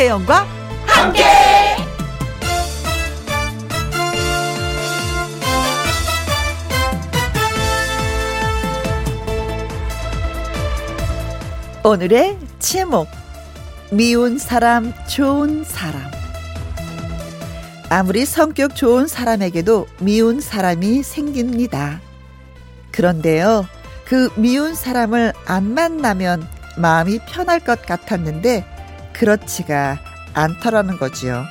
김혜영과 함께. 오늘의 제목 미운 사람 좋은 사람 아무리 성격 좋은 사람에게도 미운 사람이 생깁니다. 그런데요, 그 미운 사람을 안 만나면 마음이 편할 것 같았는데 그렇지가 않더라는 거지요.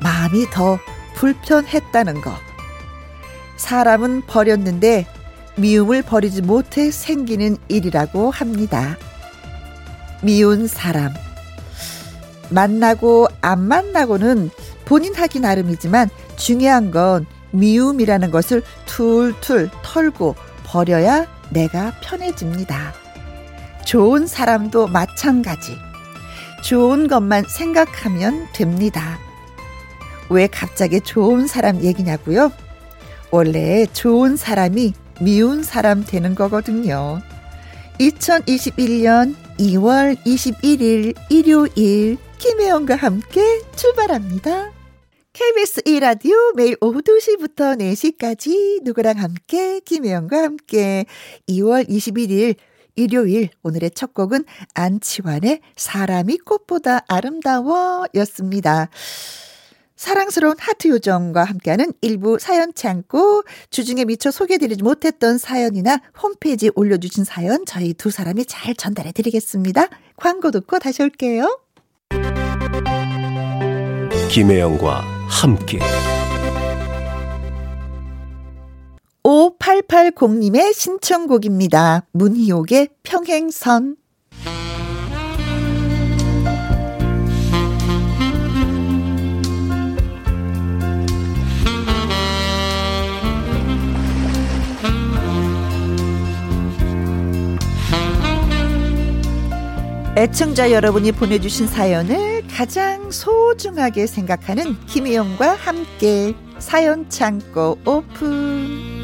마음이 더 불편했다는 거. 사람은 버렸는데 미움을 버리지 못해 생기는 일이라고 합니다. 미운 사람. 만나고 안 만나고는 본인 하기 나름이지만 중요한 건 미움이라는 것을 툴툴 털고 버려야 내가 편해집니다. 좋은 사람도 마찬가지. 좋은 것만 생각하면 됩니다. 왜 갑자기 좋은 사람 얘기냐고요? 원래 좋은 사람이 미운 사람 되는 거거든요. 2021년 2월 21일 일요일 김혜영과 함께 출발합니다. KBS 1라디오 매일 오후 2시부터 4시까지 누구랑 함께 김혜영과 함께 2월 21일 일요일 오늘의 첫 곡은 안치환의 사람이 꽃보다 아름다워 였습니다. 사랑스러운 하트 요정과 함께하는 일부 사연 창고 주중에 미처 소개해드리지 못했던 사연이나 홈페이지에 올려주신 사연 저희 두 사람이 잘 전달해 드리겠습니다. 광고 듣고 다시 올게요. 김혜영과 함께 5880님의 신청곡입니다. 문희옥의 평행선 애청자 여러분이 보내주신 사연을 가장 소중하게 생각하는 김희영과 함께 사연 창고 오픈.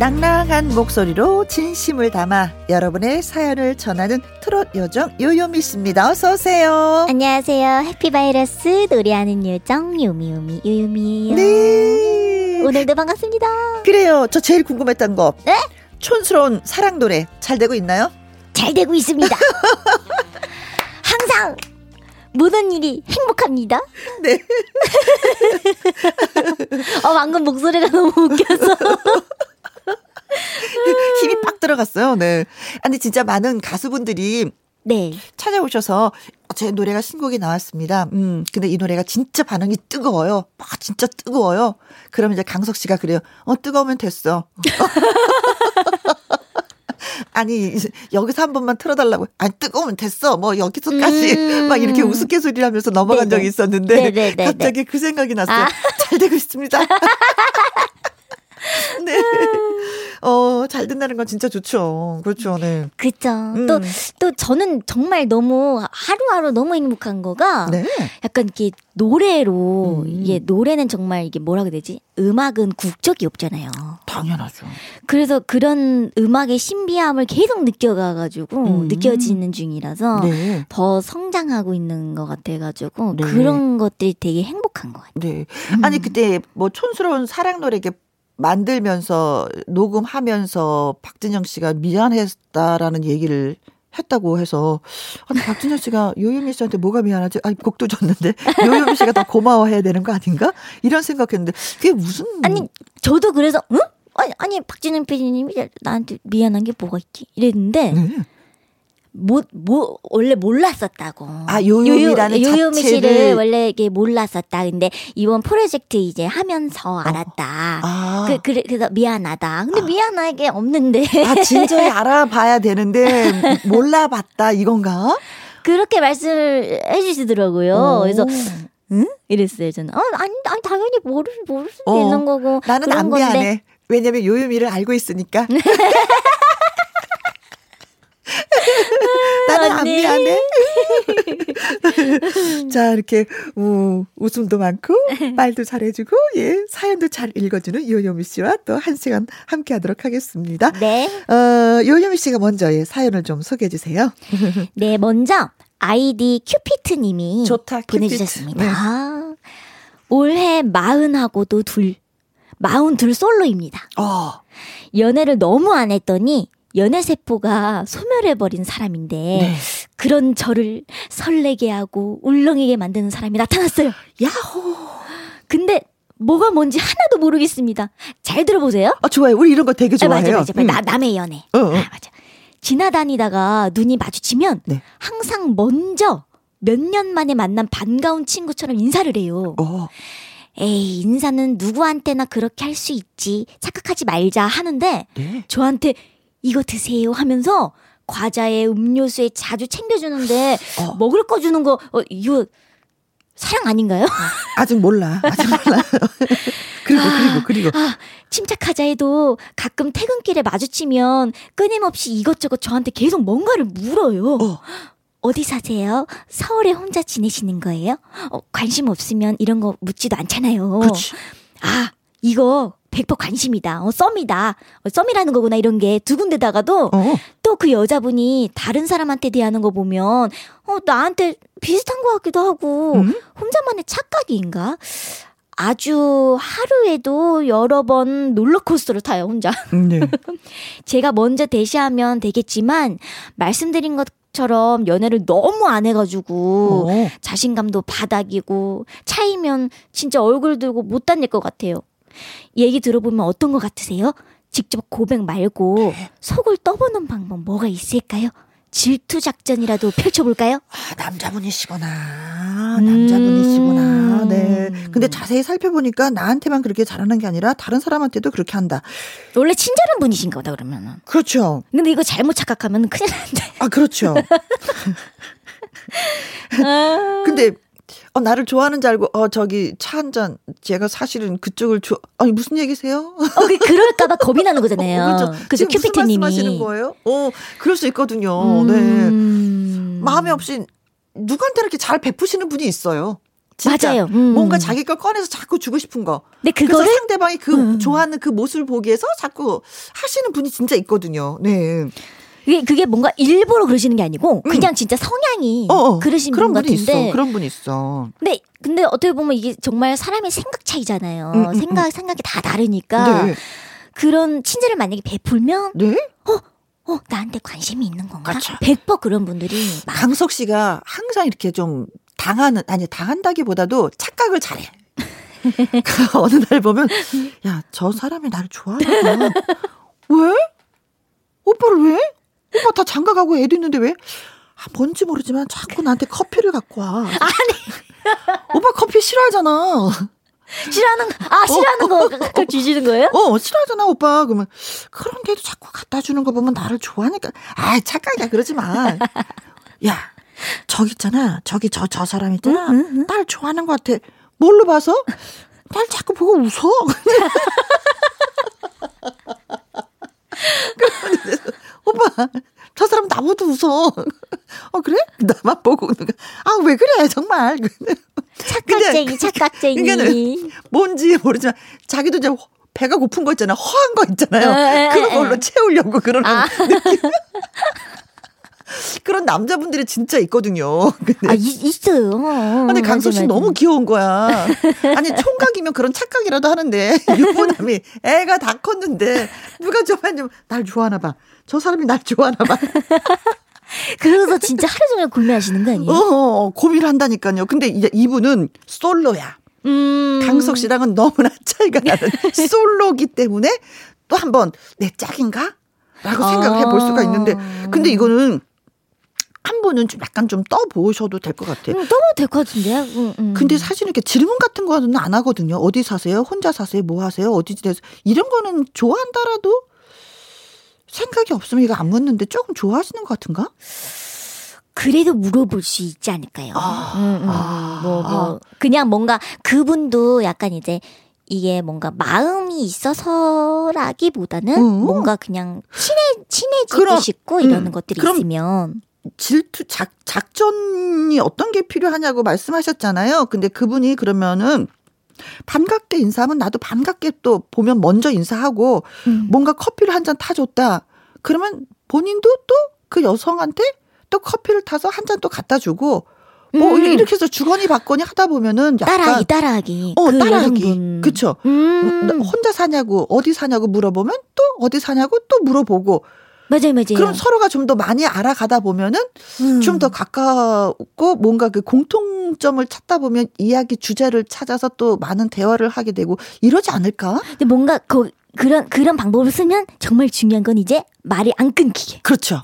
낭낭한 목소리로 진심을 담아 여러분의 사연을 전하는 트롯 요정 요요미 씨입니다. 어서 오세요. 안녕하세요. 해피바이러스 노래하는 요정 요미요미 요요미예요. 네. 오늘도 반갑습니다. 그래요. 저 제일 궁금했던 거. 네? 촌스러운 사랑 노래 잘 되고 있나요? 잘 되고 있습니다. 항상 모든 일이 행복합니다. 네. 어, 방금 목소리가 너무 웃겨서. 힘이 빡 들어갔어요. 네. 아니 진짜 많은 가수분들이 네. 찾아오셔서 제 노래가 신곡이 나왔습니다. 음, 근데 이 노래가 진짜 반응이 뜨거워요. 막 진짜 뜨거워요. 그러면 이제 강석 씨가 그래요. 어, 뜨거우면 됐어. 아니 여기서 한 번만 틀어달라고. 아니 뜨거우면 됐어. 뭐 여기서까지 음. 막 이렇게 우스갯소리를 하면서 넘어간 네네. 적이 있었는데 네네네네. 갑자기 그 생각이 났어요. 아. 잘 되고 있습니다. 네. 어, 잘 된다는 건 진짜 좋죠. 그렇죠. 네. 그죠. 음. 또, 또 저는 정말 너무 하루하루 너무 행복한 거가 네. 약간 이렇게 노래로 음. 이게 노래는 정말 이게 뭐라 그래야 되지? 음악은 국적이 없잖아요. 당연하죠. 그래서 그런 음악의 신비함을 계속 느껴가가지고 음. 느껴지는 중이라서 네. 더 성장하고 있는 것 같아가지고 네. 그런 것들이 되게 행복한 것 같아요. 네. 아니 그때 뭐 촌스러운 사랑 노래 이렇게 만들면서 녹음하면서 박진영 씨가 미안했다라는 얘기를 했다고 해서 아니 박진영 씨가 요요미 씨한테 뭐가 미안하지? 아니 곡도 줬는데 요요미 씨가 더 고마워해야 되는 거 아닌가? 이런 생각했는데 그게 무슨 아니 저도 그래서 응? 아니 아니 박진영 PD님이 나한테 미안한 게 뭐가 있지? 이랬는데 네. 뭐, 뭐, 원래 몰랐었다고. 아, 요요미라는 요요, 요요미. 씨를 원래 이게 몰랐었다. 근데 이번 프로젝트 이제 하면서 알았다. 아. 그, 그래, 그래서 미안하다. 근데 미안한 게 없는데. 아 진저히 알아봐야 되는데 몰라봤다 이건가? 그렇게 말씀을 해주시더라고요. 오. 그래서, 응? 이랬어요, 저는. 어, 아니, 아니, 당연히 모를, 모를 수도 어. 있는 거고. 나는 안 건데. 미안해. 왜냐면 요요미를 알고 있으니까. 나는 안 언니. 미안해. 자, 이렇게, 우, 웃음도 많고, 말도 잘해주고, 예, 사연도 잘 읽어주는 요요미 씨와 또 한 시간 함께 하도록 하겠습니다. 네. 어, 요요미 씨가 먼저 예, 사연을 좀 소개해 주세요. 네, 먼저 아이디 큐피트 님이 좋다. 보내주셨습니다. 네. 아, 올해 마흔하고도 둘, 마흔 둘 솔로입니다. 어, 연애를 너무 안 했더니 연애 세포가 소멸해버린 사람인데 네. 그런 저를 설레게 하고 울렁이게 만드는 사람이 나타났어요. 야호. 근데 뭐가 뭔지 하나도 모르겠습니다. 잘 들어보세요. 아, 좋아요. 우리 이런 거 되게 아, 좋아해요. 맞아, 맞아. 음. 나, 남의 연애. 어, 어. 아, 맞아. 지나다니다가 눈이 마주치면 네. 항상 먼저 몇 년 만에 만난 반가운 친구처럼 인사를 해요. 어, 에이, 인사는 누구한테나 그렇게 할 수 있지. 착각하지 말자 하는데 네. 저한테 이거 드세요 하면서 과자에 음료수에 자주 챙겨주는데 어. 먹을 거 주는 거 어, 이거 사랑 아닌가요? 아직 몰라. 아직 몰라. 그리고, 그리고, 그리고. 아, 침착하자 해도 가끔 퇴근길에 마주치면 끊임없이 이것저것 저한테 계속 뭔가를 물어요. 어. 어디 사세요? 서울에 혼자 지내시는 거예요? 어, 관심 없으면 이런 거 묻지도 않잖아요. 그렇지. 아, 이거 100% 관심이다. 어, 썸이다. 어, 썸이라는 거구나 이런 게 두 군데다가도 어. 또그 여자분이 다른 사람한테 대하는 거 보면 어, 나한테 비슷한 것 같기도 하고 음? 혼자만의 착각인가? 아주 하루에도 여러 번 롤러코스터를 타요, 혼자. 네. 제가 먼저 대시하면 되겠지만, 말씀드린 것 처럼 연애를 너무 안 해가지고, 어. 자신감도 바닥이고, 차이면 진짜 얼굴 들고 못 다닐 것 같아요. 얘기 들어보면 어떤 것 같으세요? 직접 고백 말고, 속을 떠보는 방법 뭐가 있을까요? 질투 작전이라도 펼쳐볼까요? 아, 남자분이시구나. 남자분이시구나. 음. 네. 근데 자세히 살펴보니까 나한테만 그렇게 잘하는 게 아니라 다른 사람한테도 그렇게 한다. 원래 친절한 분이신 거다, 그러면은. 그렇죠. 근데 이거 잘못 착각하면 큰일 난대. 아, 그렇죠. 근데 어, 나를 좋아하는 줄 알고 어 저기 차 한 잔 제가 사실은 그쪽을 좋아 아니 무슨 얘기세요? 어, 그 그럴까봐 겁이 나는 거잖아요. 그렇죠. 그죠, 큐피트님이. 말씀하시는 거예요? 어, 그럴 수 있거든요. 네. 음. 마음이 없이 누구한테 이렇게 잘 베푸시는 분이 있어요. 진짜. 맞아요. 음. 뭔가 자기 걸 꺼내서 자꾸 주고 싶은 거. 근데 그래서 그거를 상대방이 그 음. 좋아하는 그 모습을 보기 위해서 자꾸 하시는 분이 진짜 있거든요. 네. 그게, 그게 뭔가 일부러 그러시는 게 아니고 그냥 진짜 성향이 어, 어. 그러신 그런 분 같은데. 있어. 그런 분이 있어. 근데 근데 어떻게 보면 이게 정말 사람의 생각 차이잖아요. 음, 음, 생각 생각이 다 다르니까 네. 그런 친절을 만약에 베풀면 네? 어 나한테 관심이 있는 건가? 그렇죠. 100% 그런 분들이 막 강석 씨가 항상 이렇게 좀 당하는 아니 당한다기보다도 착각을 잘해. 그 어느 날 보면 야 저 사람이 나를 좋아하나 봐. 왜? 오빠를 왜? 오빠 다 장가 가고 애도 있는데 왜? 아, 뭔지 모르지만 자꾸 나한테 커피를 갖고 와. 아니. 오빠 커피 싫어하잖아. 싫어하는 아 싫어하는 거 그걸 주시는 거예요? 어, 싫어하잖아, 오빠. 그러면 그런데도 자꾸 갖다 주는 거 보면 나를 좋아하니까. 아, 착각이야. 그러지 마. 야, 저기 있잖아. 저기 저 저 사람 있잖아. 응, 응, 응. 날 좋아하는 것 같아. 뭘로 봐서? 날 자꾸 보고 웃어. 오빠, 저 사람 나보다 웃어. 어, 그래? 나만 보고 웃는 거야. 아, 왜 그래, 정말. 착각쟁이 착각쟁이. 그러니까는 뭔지 모르지만 자기도 이제 배가 고픈 거 있잖아. 허한 거 있잖아요. 그런 에. 걸로 채우려고 그러는 아. 느낌. 그런 남자분들이 진짜 있거든요. 근데 아, 있, 있어요. 어, 근데 맞아, 강석 씨. 너무 귀여운 거야. 아니 총각이면 그런 착각이라도 하는데 유부남이 애가 다 컸는데 누가 좋아하냐면 날 좋아하나 봐. 저 사람이 날 좋아하나 봐. 그래서 진짜 하루 종일 고민하시는 거 아니에요? 어, 어, 고민을 한다니까요. 근데 이제 이분은 솔로야. 음. 강석 씨랑은 너무나 차이가 나는 솔로기 때문에 또 한번 내 짝인가? 라고 생각해 볼 수가 있는데 근데 이거는 한 번은 좀 약간 좀 떠보셔도 될 것 같아요. 음, 너무 될것 같은데요? 음, 음. 근데 사실 이렇게 질문 같은 거는 안 하거든요. 어디 사세요? 혼자 사세요? 뭐 하세요? 어디 지내세요? 이런 거는 좋아한다라도 생각이 없으면 이거 안 묻는데 조금 좋아하시는 것 같은가? 그래도 물어볼 수 있지 않을까요? 아. 음, 음. 아. 뭐, 뭐. 그냥 뭔가 그분도 약간 이제 이게 뭔가 마음이 있어서라기보다는 음. 뭔가 그냥 친해, 친해지고 그럼, 싶고 이러는 음. 것들이 그럼 있으면. 질투 작 작전이 어떤 게 필요하냐고 말씀하셨잖아요. 근데 그분이 그러면은 반갑게 인사하면 나도 반갑게 또 보면 먼저 인사하고 음. 뭔가 커피를 한 잔 타줬다. 그러면 본인도 또 그 여성한테 또 커피를 타서 한 잔 또 갖다 주고 뭐 음. 이렇게 해서 주거니 받거니 하다 보면은 약간 따라하기 따라하기. 어 그 따라하기 여성분. 그쵸 음. 혼자 사냐고 어디 사냐고 물어보면 또 어디 사냐고 또 물어보고 맞아요, 맞아요. 그럼 서로가 좀 더 많이 알아가다 보면은 음. 좀더 가깝고 뭔가 그 공통점을 찾다 보면 이야기 주제를 찾아서 또 많은 대화를 하게 되고 이러지 않을까? 근데 뭔가 그 그런 그런 방법을 쓰면 정말 중요한 건 이제 말이 안 끊기게. 그렇죠.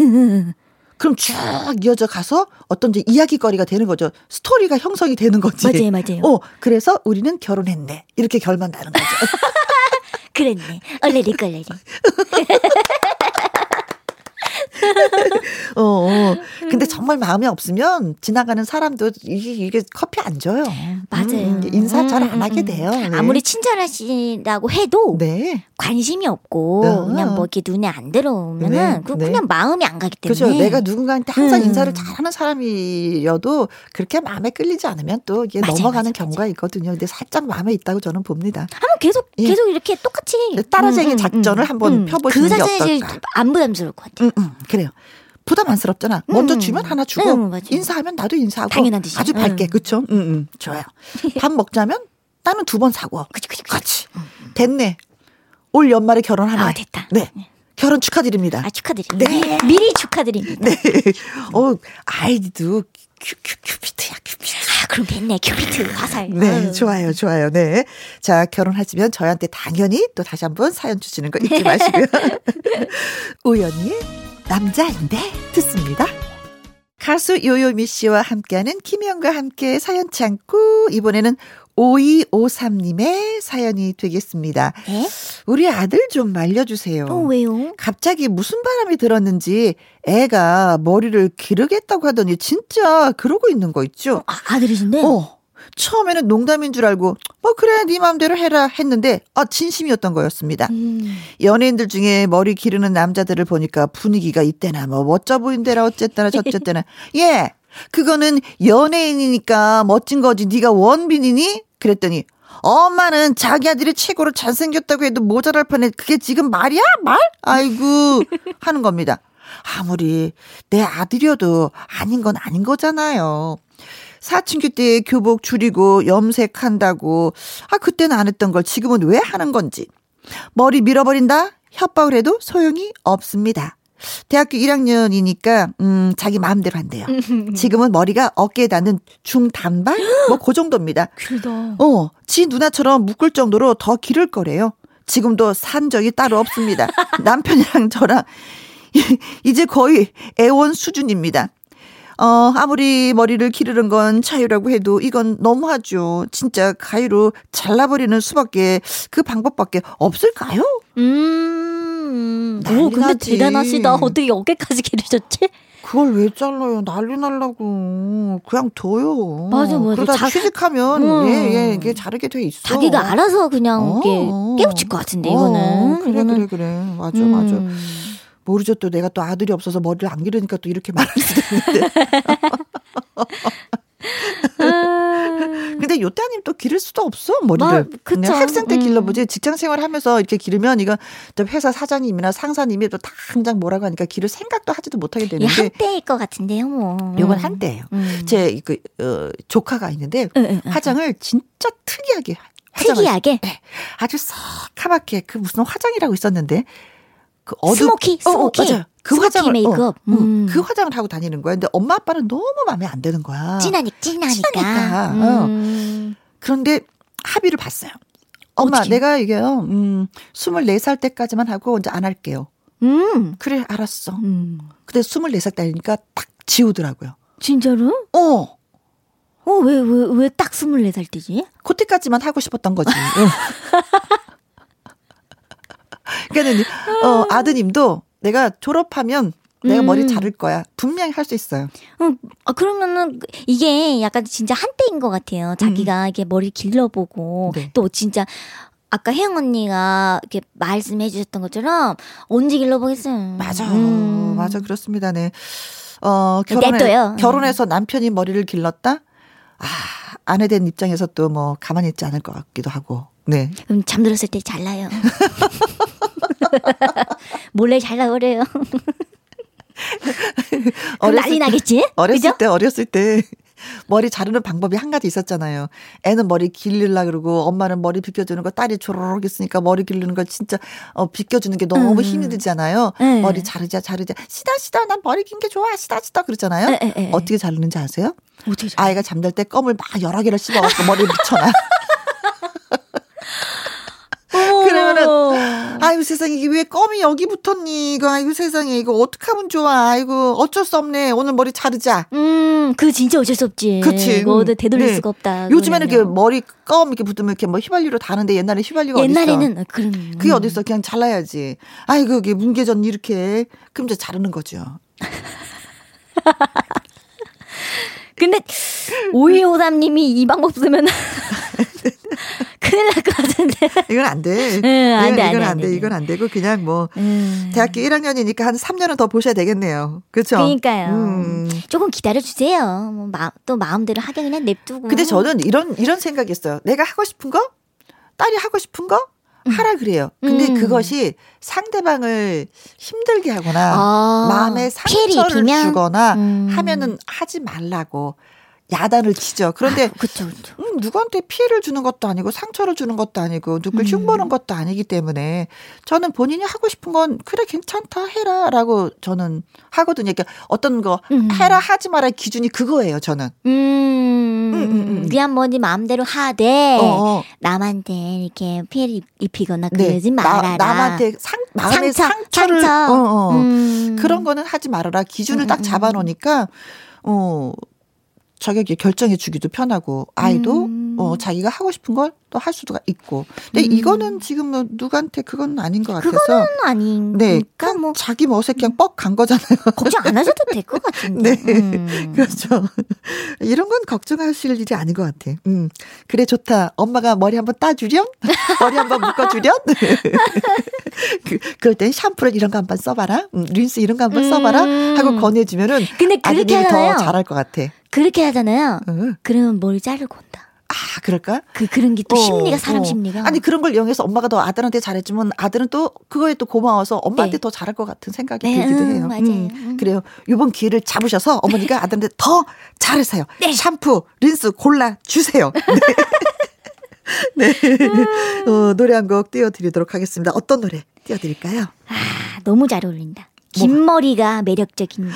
그럼 쭉 이어져 가서 어떤 이제 이야기거리가 되는 거죠. 스토리가 형성이 되는 거지. 맞아요, 맞아요. 어, 그래서 우리는 결혼했네. 이렇게 결만 나는 거죠. 그랬네. 얼레리 걸레리. 어, 어. 근데 정말 마음이 없으면 지나가는 사람도 이게, 이게 커피 안 줘요. 맞아요. 음, 인사 잘안 음, 하게 음. 돼요. 네. 아무리 친절하시다고 해도 네. 관심이 없고 어. 그냥 뭐 이렇게 눈에 안 들어오면은 네, 그 네. 그냥 마음이 안 가기 때문에. 그렇죠. 내가 누군가한테 항상 음. 인사를 잘하는 사람이어도 그렇게 마음에 끌리지 않으면 또 이게 맞아요, 넘어가는 맞아요, 경우가 있거든요. 근데 살짝 마음에 있다고 저는 봅니다. 한번 계속 예. 계속 이렇게 똑같이 따라쟁이 음, 음, 작전을 음, 한번 음. 펴보시는 그 어떨까? 안 부담스러울 것 같아. 응, 응, 그래요. 부담 안스럽잖아. 먼저 음. 주면 하나 주고 음. 인사하면 나도 인사하고 당연한 듯이. 아주 밝게 음. 그쵸? 응, 응, 좋아요. 밥 먹자면 나는 두 번 사고 그치 그치 그치. 그렇지. 됐네. 올 연말에 결혼하네. 아 됐다. 네, 결혼 축하드립니다. 아 축하드립니다. 네. 미리 축하드립니다. 네. 어, 아이디도 큐, 큐, 큐피트야, 큐피트. 아 그럼 됐네 큐피트 화살. 네, 아유. 좋아요, 좋아요. 네. 자, 결혼하시면 저희한테 당연히 또 다시 한번 사연 주시는 거 잊지 마시고요. 우연히의 남자인데 듣습니다. 가수 요요미 씨와 함께하는 김혜영과 함께 사연 창고 이번에는 5253님의 사연이 되겠습니다. 네? 우리 아들 좀 말려주세요. 어 왜요? 갑자기 무슨 바람이 들었는지 애가 머리를 기르겠다고 하더니 진짜 그러고 있는 거 있죠? 아, 아들이신데? 어. 처음에는 농담인 줄 알고 뭐 그래 네 마음대로 해라 했는데 아 진심이었던 거였습니다. 음. 연예인들 중에 머리 기르는 남자들을 보니까 분위기가 이때나 뭐 멋져 보인대라 어쨌거나 저쨌거나 예 그거는 연예인이니까 멋진 거지. 네가 원빈이니? 그랬더니 엄마는 자기 아들이 최고로 잘생겼다고 해도 모자랄 판에 그게 지금 말이야? 말? 아이고. 하는 겁니다. 아무리 내 아들이어도 아닌 건 아닌 거잖아요. 사춘기 때 교복 줄이고 염색한다고. 아 그때는 안 했던 걸 지금은 왜 하는 건지. 머리 밀어버린다? 협박을 해도 소용이 없습니다. 대학교 1학년이니까 음 자기 마음대로 한대요. 지금은 머리가 어깨에 닿는 중단발 뭐그 정도입니다. 길다. 어, 지 누나처럼 묶을 정도로 더 기를 거래요. 지금도 산 적이 따로 없습니다. 남편이랑 저랑 이제 거의 애원 수준입니다. 어, 아무리 머리를 기르는 건 자유라고 해도 이건 너무하죠. 진짜 가위로 잘라버리는 수밖에 그 방법밖에 없을까요? 음. 난리 오, 근데. 대단하시다. 어떻게 여기까지 기르셨지? 그걸 왜 잘라요? 난리 날라고. 그냥 둬요. 맞아, 맞아. 그러다 자- 취직하면 음. 예, 예, 이게 자르게 돼 있어. 자기가 알아서 그냥 어. 깨우칠 것 같은데, 어, 이거는. 그래, 이거는. 그래, 그래. 맞아, 음. 맞아. 모르죠. 또 내가 또 아들이 없어서 머리를 안 기르니까 또 이렇게 말할 수도 있는데. 근데 요때 아니면 또 기를 수도 없어, 머리를. 마-. 그냥 학생 때 음. 길러보지 직장 생활 하면서 이렇게 기르면 이거 또 회사 사장님이나 상사님이 또 당장 뭐라고 하니까 기를 생각도 하지도 못하게 이 되는데 한때일 것 같은데요, 뭐. 요건 한때예요. 음. 제 그, 어, 조카가 있는데 응. 화장을 진짜 특이하게 특이하게 네. 아주 새카맣게 그 무슨 화장이라고 있었는데 그 어두 smoky, 어, 어, smoky. 맞아요. 그 smoky 화장을 메이크업. 어, 음, 음. 그 화장을 하고 다니는 거야. 근데 엄마 아빠는 너무 마음에 안 드는 거야. 진하니, 진하니까. 진하니까, 어. 음. 그런데 합의를 봤어요. 엄마, 어떻게? 내가 이게요. 음, 24살 때까지만 하고 이제 안 할게요. 음. 그래, 알았어. 음. 근데 24살 때니까 딱 지우더라고요. 진짜로? 어. 어, 왜, 왜, 왜 딱 24살 때지? 그때까지만 하고 싶었던 거지. 응. 그러니까 어, 아드님도 내가 졸업하면 내가 음. 머리 자를 거야. 분명히 할 수 있어요. 어, 아, 그러면은 이게 약간 진짜 한때인 것 같아요. 자기가 이렇게 머리 길러보고 네. 또 진짜 아까 혜영 언니가 이렇게 말씀해 주셨던 것처럼 언제 길러보겠어요. 맞아. 음. 맞아. 그렇습니다. 네. 어, 결혼해, 냅둬요. 결혼해서 남편이 머리를 길렀다? 아, 아내 된 입장에서 또 뭐 가만히 있지 않을 것 같기도 하고. 네. 음, 잠들었을 때 잘라요. 몰래 잘라 그래요. 어렸을 난리 나겠지? 어렸을 그죠? 때 어렸을 때 머리 자르는 방법이 한 가지 있었잖아요. 애는 머리 길리려 그러고 엄마는 머리 빗겨주는 거 딸이 조르륵 있으니까 머리 기르는 거 진짜 어 빗겨주는 게 너무 음. 힘이 들잖아요. 네. 머리 자르자 자르자 시다 시다 난 머리 긴 게 좋아 시다 시다 그러잖아요. 에, 에, 에. 어떻게 자르는지 아세요? 어떻게? 아이가 잠잘 때 껌을 막 여러 개를 씹어갖고 머리에 묻혀놔. 그러면은 아이고 세상에 이게 왜 껌이 여기 붙었니 이거 아이고 세상에 이거 어떡하면 좋아 아이고 어쩔 수 없네 오늘 머리 자르자 음, 그 진짜 어쩔 수 없지. 그치. 이거 어디 되돌릴 네. 수가 없다. 요즘에는 이렇게. 머리 껌 이렇게 붙으면 이렇게 뭐 휘발유로 다는데 옛날에 휘발유가 어딨어 옛날에는 그런 그게 어딨어 그냥 잘라야지 아이고 이게 뭉개졌니 이렇게 그럼 이제 자르는 거죠 근데 오이오삼님이 이 방법 쓰면 큰일 날 것 같은데. 이건 안 돼 응, 안 돼, 안 이건 돼, 안안 돼 돼. 이건 안 되고 그냥 뭐 음. 대학교 1학년이니까 한 3년은 더 보셔야 되겠네요 그렇죠 그러니까요. 음. 조금 기다려 주세요. 뭐 마, 또 마음대로 하게 그냥 냅두고. 근데 저는 이런 이런 생각이었어요. 내가 하고 싶은 거 딸이 하고 싶은 거 하라 그래요. 근데 음. 그것이 상대방을 힘들게 하거나 아, 마음에 상처를? 주거나 음. 하면은 하지 말라고 야단을 치죠. 그런데 아, 그쵸, 그쵸. 음, 누구한테 피해를 주는 것도 아니고 상처를 주는 것도 아니고 누굴 음. 흉보는 것도 아니기 때문에 저는 본인이 하고 싶은 건 그래 괜찮다 해라라고 저는 하거든요. 그러니까 어떤 거 음. 해라 하지 마라 기준이 그거예요. 저는. 음, 음, 음, 음. 그냥 뭐네 마음대로 하되 어, 어. 남한테 이렇게 피해를 입히거나 네. 그러지 나- 말아라. 남한테 상, 마음의 상처, 상처를 상처. 어, 어. 음. 그런 거는 하지 말아라. 기준을 음, 딱 음, 잡아놓으니까 어 자격이 결정해 주기도 편하고 아이도 음. 어 자기가 하고 싶은 걸 또 할 수가 있고. 근데 음. 이거는 지금 뭐 누구한테 그건 아닌 것 같아서. 그거는 아니니까 네, 그러니까 뭐 자기 멋에 그냥 뻑 간 거잖아요. 걱정 안 하셔도 될 것 같은데. 네. 음. 그렇죠. 이런 건 걱정하실 일이 아닌 것 같아. 음, 그래 좋다. 엄마가 머리 한번 따주렴, 머리 한번 묶어주렴. 그, 그럴 땐 샴푸를 이런 거 한번 써봐라, 음, 린스 이런 거 한번 써봐라 하고 음. 권해주면은 근데 그렇게 하잖아요. 더 잘할 것 같아. 그렇게 하잖아요. 응. 그러면 머리 자르고 온다. 아, 그럴까? 그 그런 게또 어, 심리가 사람 어. 심리가. 아니 그런 걸 이용해서 엄마가 더 아들한테 잘해주면 아들은 또 그거에 또 고마워서 엄마한테 네. 더 잘할 것 같은 생각이 네, 들기도 음, 해요. 맞아요. 음. 그래요. 이번 기회를 잡으셔서 어머니가 아들한테 더 잘하세요. 네. 샴푸, 린스 골라 주세요. 네. 네. 어, 노래 한 곡 띄워드리도록 하겠습니다. 어떤 노래 띄워드릴까요? 아, 너무 잘 어울린다. 긴 머리가 매력적인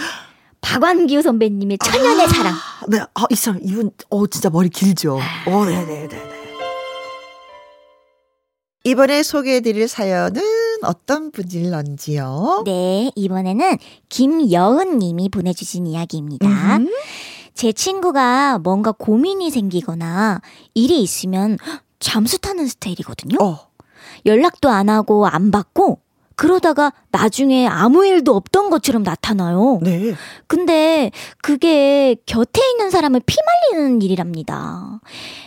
박완규 선배님의 천년의 사랑. 아, 네, 아, 이 사람 이분 어 진짜 머리 길죠. 어, 네, 네, 네, 네. 이번에 소개해드릴 사연은 어떤 분일런지요? 네, 이번에는 김여은 님이 보내주신 이야기입니다. 음. 제 친구가 뭔가 고민이 생기거나 일이 있으면 잠수 타는 스타일이거든요. 어, 연락도 안 하고 안 받고 그러다가 나중에 아무 일도 없던 것처럼 나타나요. 네. 근데 그게 곁에 있는 사람을 피말리는 일이랍니다.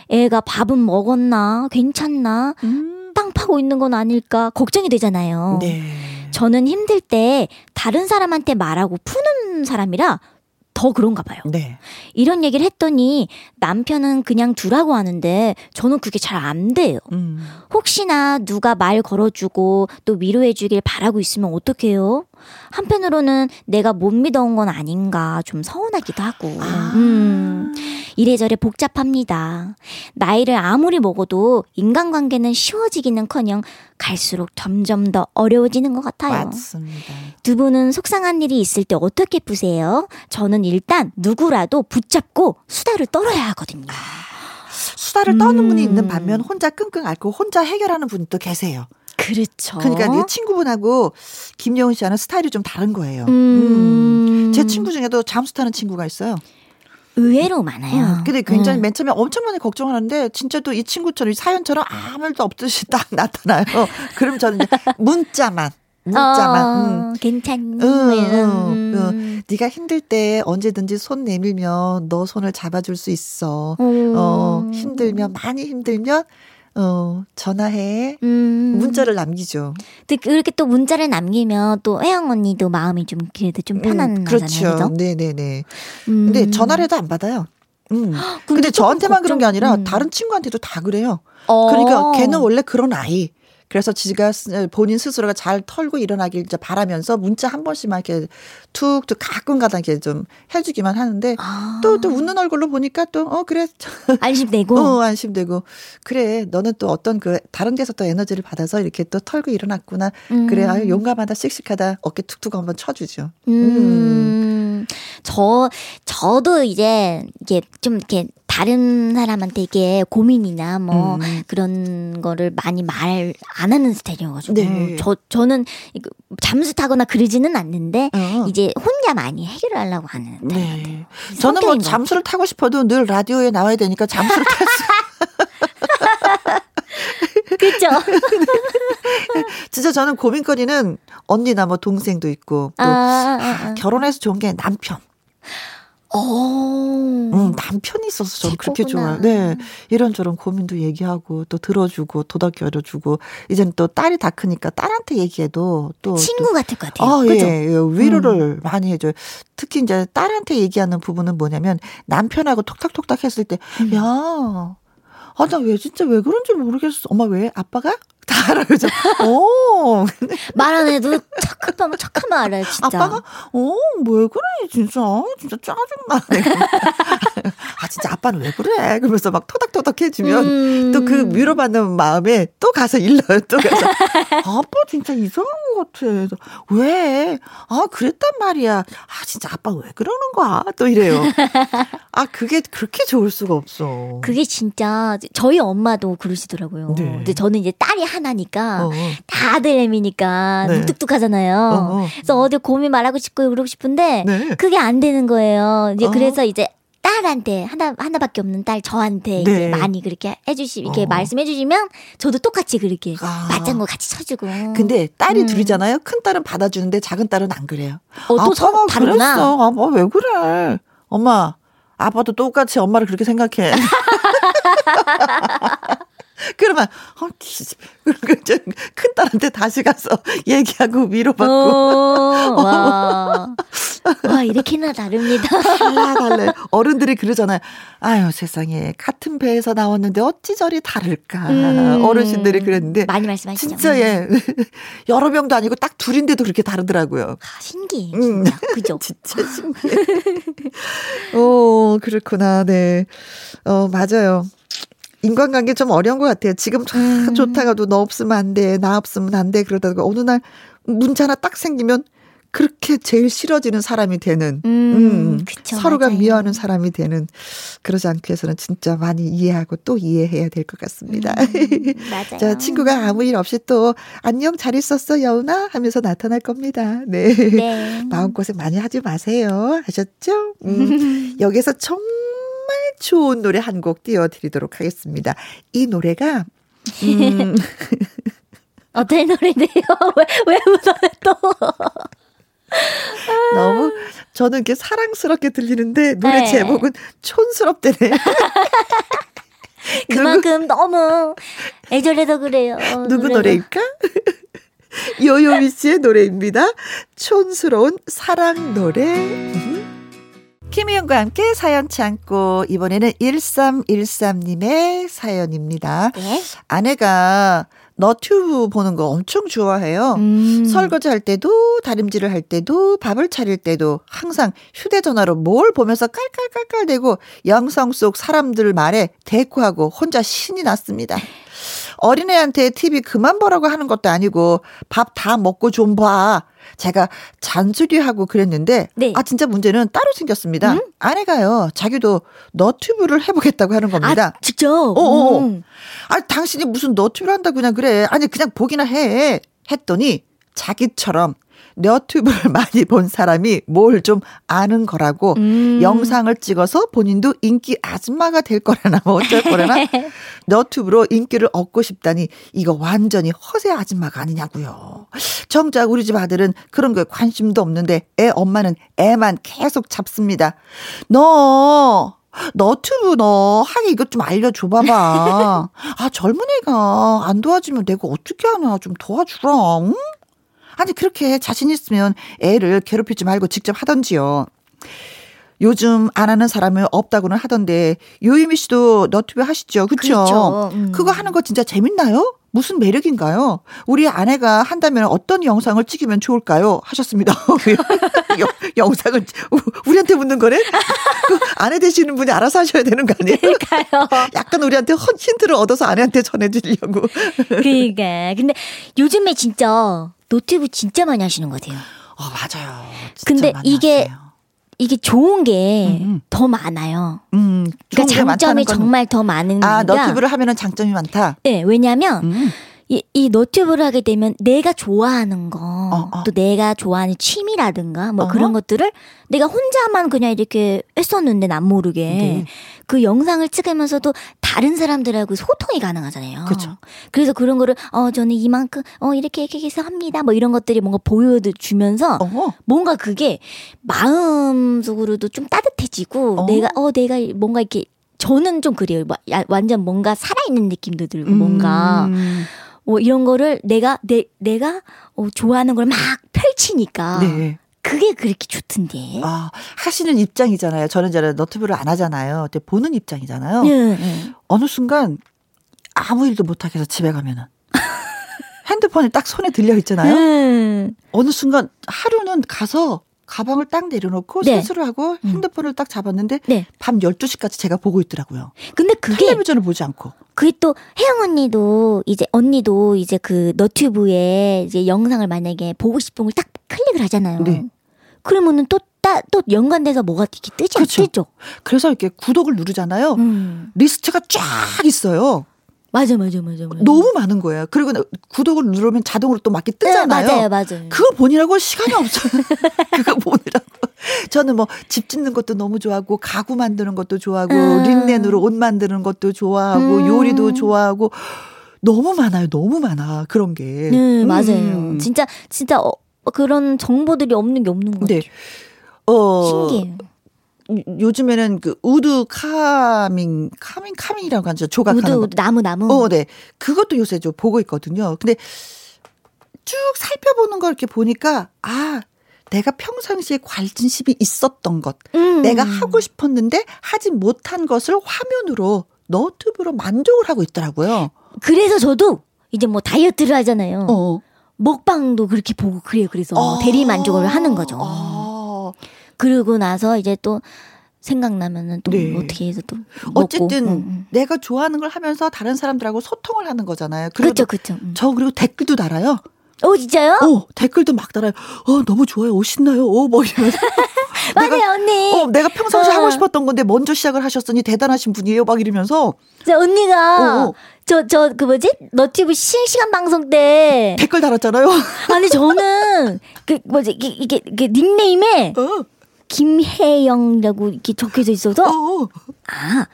애가 밥은 먹었나? 괜찮나? 음. 땅 파고 있는 건 아닐까? 걱정이 되잖아요. 네. 저는 힘들 때 다른 사람한테 말하고 푸는 사람이라 더 그런가 봐요. 네. 이런 얘기를 했더니 남편은 그냥 두라고 하는데 저는 그게 잘 안 돼요. 음. 혹시나 누가 말 걸어주고 또 위로해주길 바라고 있으면 어떡해요? 한편으로는 내가 못 믿어온 건 아닌가 좀 서운하기도 하고. 음, 이래저래 복잡합니다. 나이를 아무리 먹어도 인간관계는 쉬워지기는 커녕 갈수록 점점 더 어려워지는 것 같아요. 맞습니다. 두 분은 속상한 일이 있을 때 어떻게 푸세요? 저는 일단 누구라도 붙잡고 수다를 떨어야 하거든요. 수다를 떠는 음. 분이 있는 반면 혼자 끙끙 앓고 혼자 해결하는 분이 또 계세요. 그렇죠. 그러니까 내 친구분하고 김여은 씨와는 스타일이 좀 다른 거예요. 음. 제 친구 중에도 잠수 타는 친구가 있어요. 의외로 많아요. 음, 근데 굉장히 음. 맨 처음에 엄청 많이 걱정하는데 진짜 또 이 친구처럼 이 사연처럼 아무 일도 없듯이 딱 나타나요. 그럼 저는 문자만 문자만 어, 음. 괜찮니? 응, 응, 음. 응. 네가 힘들 때 언제든지 손 내밀면 너 손을 잡아줄 수 있어. 음. 어, 힘들면 많이 힘들면 어, 전화해. 음. 문자를 남기죠. 근데 그렇게 또 문자를 남기면 또 혜영 언니도 마음이 좀 그래도 좀 편안하잖아요. 음, 그렇죠. 그죠? 네네네. 음. 근데 전화를 해도 안 받아요. 음. 근데, 조금 저한테만 그런 게 걱정- 아니라 음. 다른 친구한테도 다 그래요. 어. 그러니까 걔는 원래 그런 아이. 그래서 지가 스- 본인 스스로가 잘 털고 일어나길 이제 바라면서 문자 한 번씩만 이렇게 툭툭 가끔 가다 이렇게 좀 해주기만 하는데 아. 또또 웃는 얼굴로 보니까 또 어 그래 안심되고. 어 안심되고 그래 너는 또 어떤 그 다른 데서 또 에너지를 받아서 이렇게 또 털고 일어났구나 음. 그래 아유 용감하다 씩씩하다 어깨 툭툭 한번 쳐주죠. 음. 저, 저도 이제, 이게 좀 이렇게 다른 사람한테 이게 고민이나 뭐 음. 그런 거를 많이 말안 하는 스타일이어가지고. 네. 저, 저는 이거 잠수 타거나 그러지는 않는데 어. 이제 혼자 많이 해결하려고 하는 스타일. 네. 저는 뭐 잠수를 타고 싶어도 늘 라디오에 나와야 되니까 잠수를 탈 수. 그죠? 진짜 저는 고민거리는 언니나 뭐 동생도 있고 또 아, 아, 아, 아. 결혼해서 좋은 게 남편. 어. 음, 남편이 있어서 저는 그렇게. 좋아요. 네. 이런저런 고민도 얘기하고 또 들어주고 도닥여려주고 이제는 또 딸이 다 크니까 딸한테 얘기해도 또 친구 같을 것 또, 같아요. 아, 그죠? 음. 예, 예, 위로를 많이 해줘요. 특히 이제 딸한테 얘기하는 부분은 뭐냐면 남편하고 톡탁톡탁 했을 때, 음. 야, 아, 나 왜 진짜 왜 그런지 모르겠어. 엄마 왜? 아빠가? 다 알아. 그죠? 오, 말 안 해도 착하면 착하면 알아요, 진짜. 아빠가, 어, 왜 그래, 진짜. 아, 진짜 짜증나네. 아, 진짜 아빠는 왜 그래? 그러면서 막 토닥토닥 해주면 음. 또그 위로받는 마음에 또 가서 일러요. 또 가서. 아빠 진짜 이상한 것 같아. 그래서 왜? 아, 그랬단 말이야. 아, 진짜 아빠 왜 그러는 거야? 또 이래요. 아, 그게 그렇게 좋을 수가 없어. 그게 진짜 저희 엄마도 그러시더라고요. 네. 근데 저는 이제 딸이 하나니까 어, 어. 다들 애미니까 네. 무뚝뚝하잖아요. 어, 어. 그래서 어디 고민 말하고 싶고 그러고 싶은데 네. 그게 안 되는 거예요. 이제 어. 그래서 이제 딸한테 하나 하나밖에 없는 딸 저한테 이제 네. 많이 그렇게 해주시 이렇게 어. 말씀해 주시면 저도 똑같이 그렇게 아. 맞장구 같이 쳐주고. 근데 딸이 음. 둘이잖아요. 큰 딸은 받아주는데 작은 딸은 안 그래요. 어, 또 서, 아빠가 다르구나. 그랬어. 아빠 왜 그래? 엄마, 아빠도 똑같이 엄마를 그렇게 생각해. 그러면 어, 저큰 딸한테 다시 가서 얘기하고 위로받고 어, 와. 와, 이렇게나 다릅니다. 달라 달래. 어른들이 그러잖아요. 아유 세상에 같은 배에서 나왔는데 어찌 저리 다를까. 음. 어르신들이 그랬는데 많이 말씀하시죠. 진짜 예 여러 명도 아니고 딱 둘인데도 그렇게 다르더라고요. 아, 신기해. 음. 진짜. 그죠? 진짜 신기해. 오, 그렇구나. 네. 어, 맞아요. 인간관계 좀 어려운 것 같아요. 지금 참 음. 좋다가도 너 없으면 안 돼, 나 없으면 안 돼, 그러다가 어느 날 문제 하나 딱 생기면 그렇게 제일 싫어지는 사람이 되는, 음, 그쵸, 서로가 맞아요. 미워하는 사람이 되는, 그러지 않기 위해서는 진짜 많이 이해하고 또 이해해야 될 것 같습니다. 음, 맞아요. 자, 친구가 아무 일 없이 또, 안녕, 잘 있었어, 여운아? 하면서 나타날 겁니다. 네. 네. 마음고생 많이 하지 마세요. 하셨죠? 음, 여기서 정말 좋은 노래 한 곡 띄워드리도록 하겠습니다. 이 노래가, 음, 어떤 노래인데요? 왜, 왜 웃어요, 또? 너무, 저는 이렇게 사랑스럽게 들리는데, 노래 네. 제목은 촌스럽대네. 그만큼 너무 애절해서 그래요. 누구 노래가. 노래일까? 요요미 씨의 노래입니다. 촌스러운 사랑 노래. 김희영과 함께 사연 참고 이번에는 1313님의 사연입니다. 네. 아내가 너튜브 보는 거 엄청 좋아해요. 음. 설거지 할 때도 다림질을 할 때도 밥을 차릴 때도 항상 휴대전화로 뭘 보면서 깔깔깔깔대고 영상 속 사람들 말에 대꾸하고 혼자 신이 났습니다. 어린애한테 TV 그만 보라고 하는 것도 아니고 밥 다 먹고 좀 봐. 제가 잔소리하고 그랬는데 네. 아 진짜 문제는 따로 생겼습니다. 아내가요. 자기도 너튜브를 해보겠다고 하는 겁니다. 아, 직접? 어어. 음. 아, 당신이 무슨 너튜브를 한다고 그냥 그래. 아니, 그냥 보기나 해. 했더니 자기처럼 너튜브를 많이 본 사람이 뭘 좀 아는 거라고 음. 영상을 찍어서 본인도 인기 아줌마가 될 거라나 뭐 어쩔 거라나 너튜브로 인기를 얻고 싶다니 이거 완전히 허세 아줌마가 아니냐고요. 정작 우리 집 아들은 그런 거에 관심도 없는데 애 엄마는 애만 계속 잡습니다. 너 너튜브 너 하기 이것 좀 알려줘 봐봐. 아, 젊은 애가 안 도와주면 내가 어떻게 하나 좀 도와주라. 응? 아니, 그렇게 자신 있으면 애를 괴롭히지 말고 직접 하던지요. 요즘 안 하는 사람은 없다고는 하던데 요이미 씨도 너튜브 하시죠, 그렇죠? 그렇죠. 음. 그거 하는 거 진짜 재밌나요? 무슨 매력인가요? 우리 아내가 한다면 어떤 영상을 찍으면 좋을까요? 하셨습니다. 영상을 우리한테 묻는 거네? 그 아내 되시는 분이 알아서 하셔야 되는 거 아니에요? 그러니까요. 약간 우리한테 힌트를 얻어서 아내한테 전해주려고. 그러니까 근데 요즘에 진짜 노트북 진짜 많이 하시는 것 같아요. 어 맞아요. 근데 이게 하세요. 이게 좋은 게 음, 음. 더 많아요. 음, 그러니까 장점이 건- 정말 더 많은 아게 너튜브를 하면은 장점이 많다. 네, 왜냐면 음. 이, 이 너튜브를 하게 되면 내가 좋아하는 거, 어. 또 내가 좋아하는 취미라든가 뭐 어허. 그런 것들을 내가 혼자만 그냥 이렇게 했었는데 남 모르게 네. 그 영상을 찍으면서도 다른 사람들하고 소통이 가능하잖아요. 그쵸. 그래서 그런 거를 어 저는 이만큼 어 이렇게 이렇게 해서 합니다. 뭐 이런 것들이 뭔가 보여주면서 어. 뭔가 그게 마음속으로도 좀 따뜻해지고 어. 내가 어 내가 뭔가 이렇게 저는 좀 그래요. 완전 뭔가 살아있는 느낌도 들고 뭔가 음. 뭐 이런 거를 내가 내 내가 어, 좋아하는 걸 막 펼치니까 네. 그게 그렇게 좋던데. 아, 하시는 입장이잖아요. 저는 이제 너튜브를 안 하잖아요. 근데 보는 입장이잖아요. 네, 네. 어느 순간 아무 일도 못 하게 해서 집에 가면은 핸드폰이 딱 손에 들려 있잖아요. 음. 어느 순간 하루는 가서 가방을 딱 내려놓고 네. 세수를 하고 핸드폰을 딱 잡았는데 네. 밤 12시까지 제가 보고 있더라고요. 근데 그게 텔레비전을 보지 않고. 그게 또 혜영 언니도 이제 언니도 이제 그 너튜브에 이제 영상을 만약에 보고 싶은 걸 딱 클릭을 하잖아요. 네. 그러면은 또 따, 또 연관돼서 뭐가 이렇게 뜨지 그쵸. 않겠죠? 그래서 이렇게 구독을 누르잖아요. 음. 리스트가 쫙 있어요. 맞아, 맞아, 맞아, 맞아. 너무 많은 거예요. 그리고 구독을 누르면 자동으로 또 맞게 네, 뜨잖아요. 맞아요, 맞아요. 그거 보느라고 시간이 없어요. 그거 보느라고. 저는 뭐 집 짓는 것도 너무 좋아하고 가구 만드는 것도 좋아하고 음. 린넨으로 옷 만드는 것도 좋아하고 음. 요리도 좋아하고 너무 많아요. 너무 많아. 그런 게. 네, 맞아요. 음. 진짜 진짜 어, 그런 정보들이 없는 게 없는 것 같아요. 네. 어 신기해요. 요즘에는 그 wood carving carving carving이라고 하죠. 조각하는 wood, 나무 나무. 어, 네. 그것도 요새 좀 보고 있거든요. 근데 쭉 살펴보는 걸 이렇게 보니까 아, 내가 평상시에 관심이 있었던 것, 음. 내가 하고 싶었는데 하지 못한 것을 화면으로 너튜브로 만족을 하고 있더라고요. 그래서 저도 이제 뭐 다이어트를 하잖아요. 어. 먹방도 그렇게 보고 그래요. 그래서 어. 대리 만족을 하는 거죠. 어. 그러고 나서 이제 또 생각나면은 또 네. 어떻게 해서 또 먹고. 어쨌든 응, 응. 내가 좋아하는 걸 하면서 다른 사람들하고 소통을 하는 거잖아요. 그렇죠, 그리고 그렇죠. 응. 저 그리고 댓글도 달아요. 어 진짜요? 어, 댓글도 막 달아요. 어, 너무 좋아요. 오, 신나요. 어, 뭐 이러면서. 맞아요, 언니. 어, 내가 평상시에 어. 하고 싶었던 건데 먼저 시작을 하셨으니 대단하신 분이에요. 막 이러면서 저 언니가 어, 어. 저저 그 뭐지 너튜브 실시간 방송 때 댓글 달았잖아요. 아니 저는 그 뭐지 이게 이게, 이게 닉네임에 어, 김혜영이라고 이렇게 적혀져 있어서 어, 아,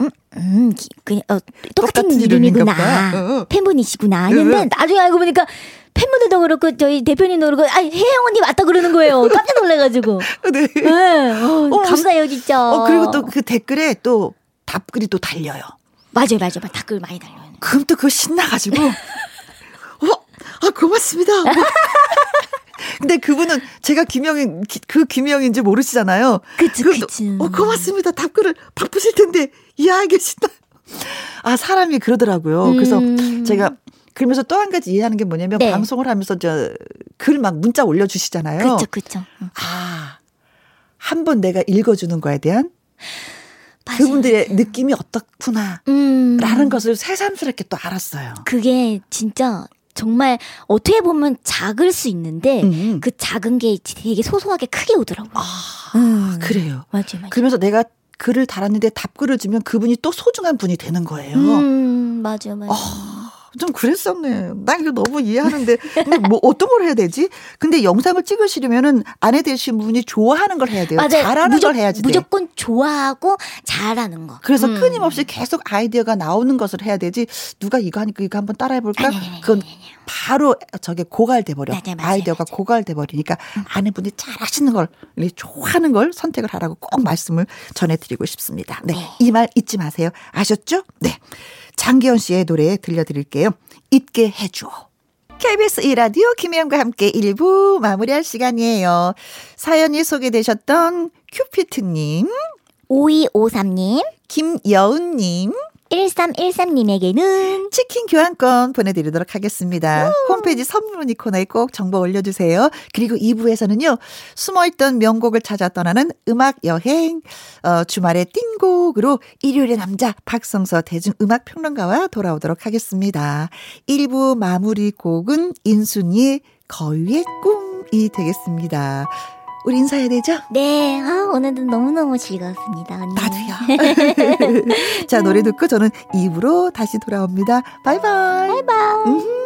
음, 음, 기- 그냥 어, 똑같은 똑같은 이름이구나. 어. 팬분이시구나. 했는데 응. 나중에 알고 보니까 팬분들도 그렇고 저희 대표님도 그렇고 아 혜영 언니 맞다 그러는 거예요. 깜짝 놀래가지고. 네. 네, 어, 어, 감사해요 진짜. 어, 그리고 또 그 댓글에 또 답글이 또 달려요. 맞아요, 맞아요, 맞아요. 댓글 많이 달려요. 그럼 또 그거 신나가지고, 어, 아, 고맙습니다. 근데 그분은 제가 김영인, 기- 그 김영인지 모르시잖아요. 그치, 또, 그치. 어, 고맙습니다. 답글을 바쁘실 텐데, 이해하기 신나. 아, 사람이 그러더라고요. 그래서 음. 제가 그러면서 또 한 가지 이해하는 게 뭐냐면 네. 방송을 하면서 저 글 막 문자 올려주시잖아요. 그쵸, 그쵸. 응. 아, 한 번 내가 읽어주는 거에 대한 맞아요. 그분들의 느낌이 어떻구나. 음. 라는 것을 새삼스럽게 또 알았어요. 그게 진짜 정말 어떻게 보면 작을 수 있는데 음. 그 작은 게 되게 소소하게 크게 오더라고요. 아, 음. 그래요. 맞아요, 맞아요. 그러면서 내가 글을 달았는데 답글을 주면 그분이 또 소중한 분이 되는 거예요. 음, 맞아요, 맞아요. 아, 좀 그랬었네. 난 이거 너무 이해하는데 근데 뭐 어떤 걸 해야 되지? 근데 영상을 찍으시려면은 아내 되신 분이 좋아하는 걸 해야 돼요. 맞아요. 잘하는 무조, 걸 해야지 돼. 무조건 좋아하고 잘하는 거. 그래서 음. 끊임없이 계속 아이디어가 나오는 것을 해야 되지. 누가 이거 하니까 이거 한번 따라해 볼까? 그건 바로 저게 고갈돼 버려. 맞아요, 맞아요, 아이디어가 고갈돼 버리니까 아내분이 잘하시는 걸, 좋아하는 걸 선택을 하라고 꼭 말씀을 전해드리고 싶습니다. 네, 이말 잊지 마세요. 아셨죠? 네, 장기현 씨의 노래 들려드릴게요. 잊게 해줘. KBS 1라디오 김혜영과 함께 1부 마무리할 시간이에요. 사연이 소개되셨던 큐피트님, 5253님, 김여은님, 1313님에게는 치킨 교환권 보내드리도록 하겠습니다. 홈페이지 선물 문의 코너에 꼭 정보 올려주세요. 그리고 2부에서는요, 숨어있던 명곡을 찾아 떠나는 음악 여행, 어, 주말의 띵곡으로 일요일의 남자 박성서 대중음악 평론가와 돌아오도록 하겠습니다. 1부 마무리 곡은 인순이의 거위의 꿈이 되겠습니다. 우리 인사해야 되죠? 네, 아, 오늘도 너무너무 즐거웠습니다. 언니. 나도요. 자, 노래 듣고 저는 2부로 다시 돌아옵니다. 바이바이. 바이바이. 음.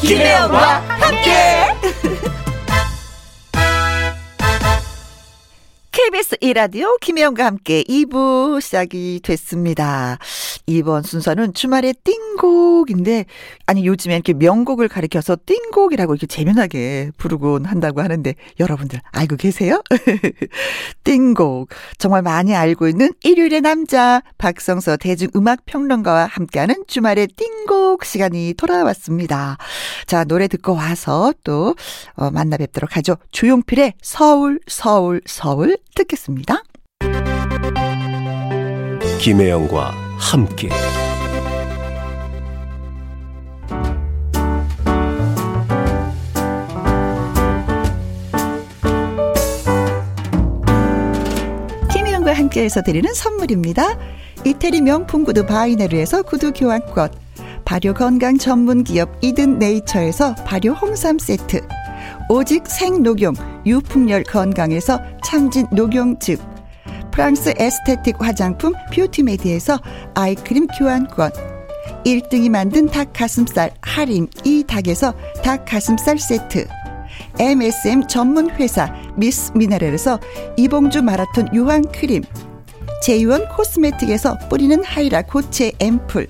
김혜영과 함께. KBS 1라디오 김혜영과 함께 2부 시작이 됐습니다. 이번 순서는 주말의 띵곡인데, 아니, 요즘에 이렇게 명곡을 가리켜서 띵곡이라고 이렇게 재미나게 부르곤 한다고 하는데, 여러분들 알고 계세요? 띵곡. 정말 많이 알고 있는 일요일의 남자, 박성서 대중음악평론가와 함께하는 주말의 띵곡 시간이 돌아왔습니다. 자, 노래 듣고 와서 또, 어, 만나 뵙도록 하죠. 조용필의 서울, 서울, 서울 듣겠습니다. 김혜영과 함께 김희영과 함께해서 드리는 선물입니다. 이태리 명품 구두 바이네르에서 구두 교환권, 발효 건강 전문 기업 이든 네이처에서 발효 홍삼 세트, 오직 생녹용 유풍열 건강에서 참진 녹용즙, 프랑스 에스테틱 화장품 뷰티메디에서 아이크림 교환권, 1등이 만든 닭 가슴살 할인 이 닭에서 닭 가슴살 세트, MSM 전문 회사 미스 미네랄에서 이봉주 마라톤 유황 크림, 제이원 코스메틱에서 뿌리는 하이라 고체 앰플,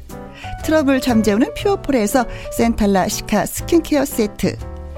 트러블 잠재우는 퓨어폴에서 센텔라 시카 스킨케어 세트,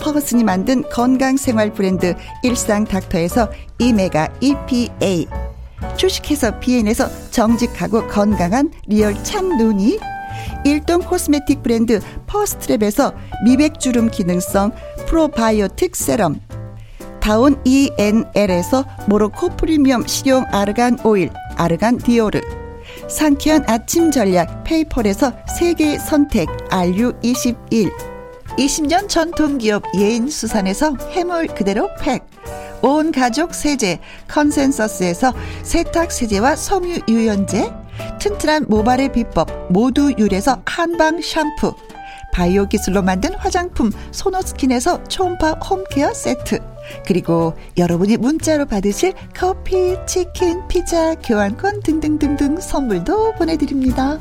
퍼거슨이 만든 건강생활 브랜드 일상닥터에서 오메가 EPA 주식회사 비엔에서 정직하고 건강한 real 참눈이 일동 코스메틱 브랜드 퍼스트랩에서 미백주름 기능성 프로바이오틱 세럼 다운 ENL에서 모로코 프리미엄 식용 아르간 오일 아르간 디오르 상쾌한 아침 전략 페이펄에서 세계 선택 RU21 20년 전통기업 예인수산에서 해물 그대로 팩. 온 가족 세제 컨센서스에서 세탁 세제와 섬유 유연제 튼튼한 모발의 비법 모두 유래서 한방 샴푸. 바이오 기술로 만든 화장품 소노스킨에서 초음파 홈케어 세트. 그리고 여러분이 문자로 받으실 커피, 치킨, 피자, 교환권 등등등등 선물도 보내드립니다.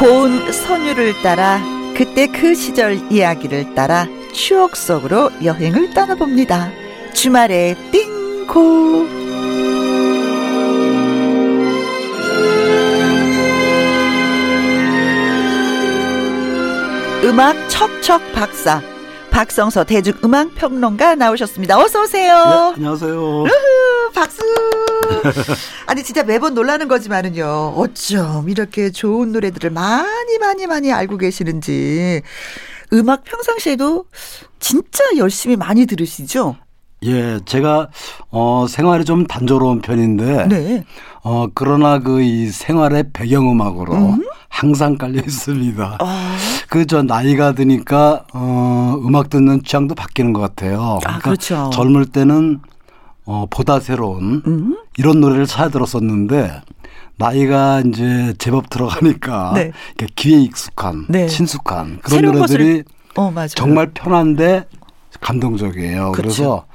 고운 선율을 따라 그때 그 시절 이야기를 따라 추억 속으로 여행을 떠나봅니다. 주말에 띵고 음악 척척 박사 박성서 대중음악 평론가 나오셨습니다. 어서 오세요. 네, 안녕하세요. 박수. 아니 진짜 매번 놀라는 거지만은요. 어쩜 이렇게 좋은 노래들을 많이 많이 많이 알고 계시는지. 음악 평상시에도 진짜 열심히 많이 들으시죠? 예, 제가 어 생활이 좀 단조로운 편인데 네. 어 그러나 그 이 생활의 배경음악으로 음? 항상 깔려 있습니다. 아, 그저 나이가 드니까 어 음악 듣는 취향도 바뀌는 것 같아요. 아, 그렇죠. 젊을 때는 어 보다 새로운 음? 이런 노래를 찾아 들었었는데 나이가 이제 제법 들어가니까 네. 이렇게 귀에 익숙한, 네. 친숙한 그런 새로운 노래들이 어. 정말 편한데 감동적이에요. 그래서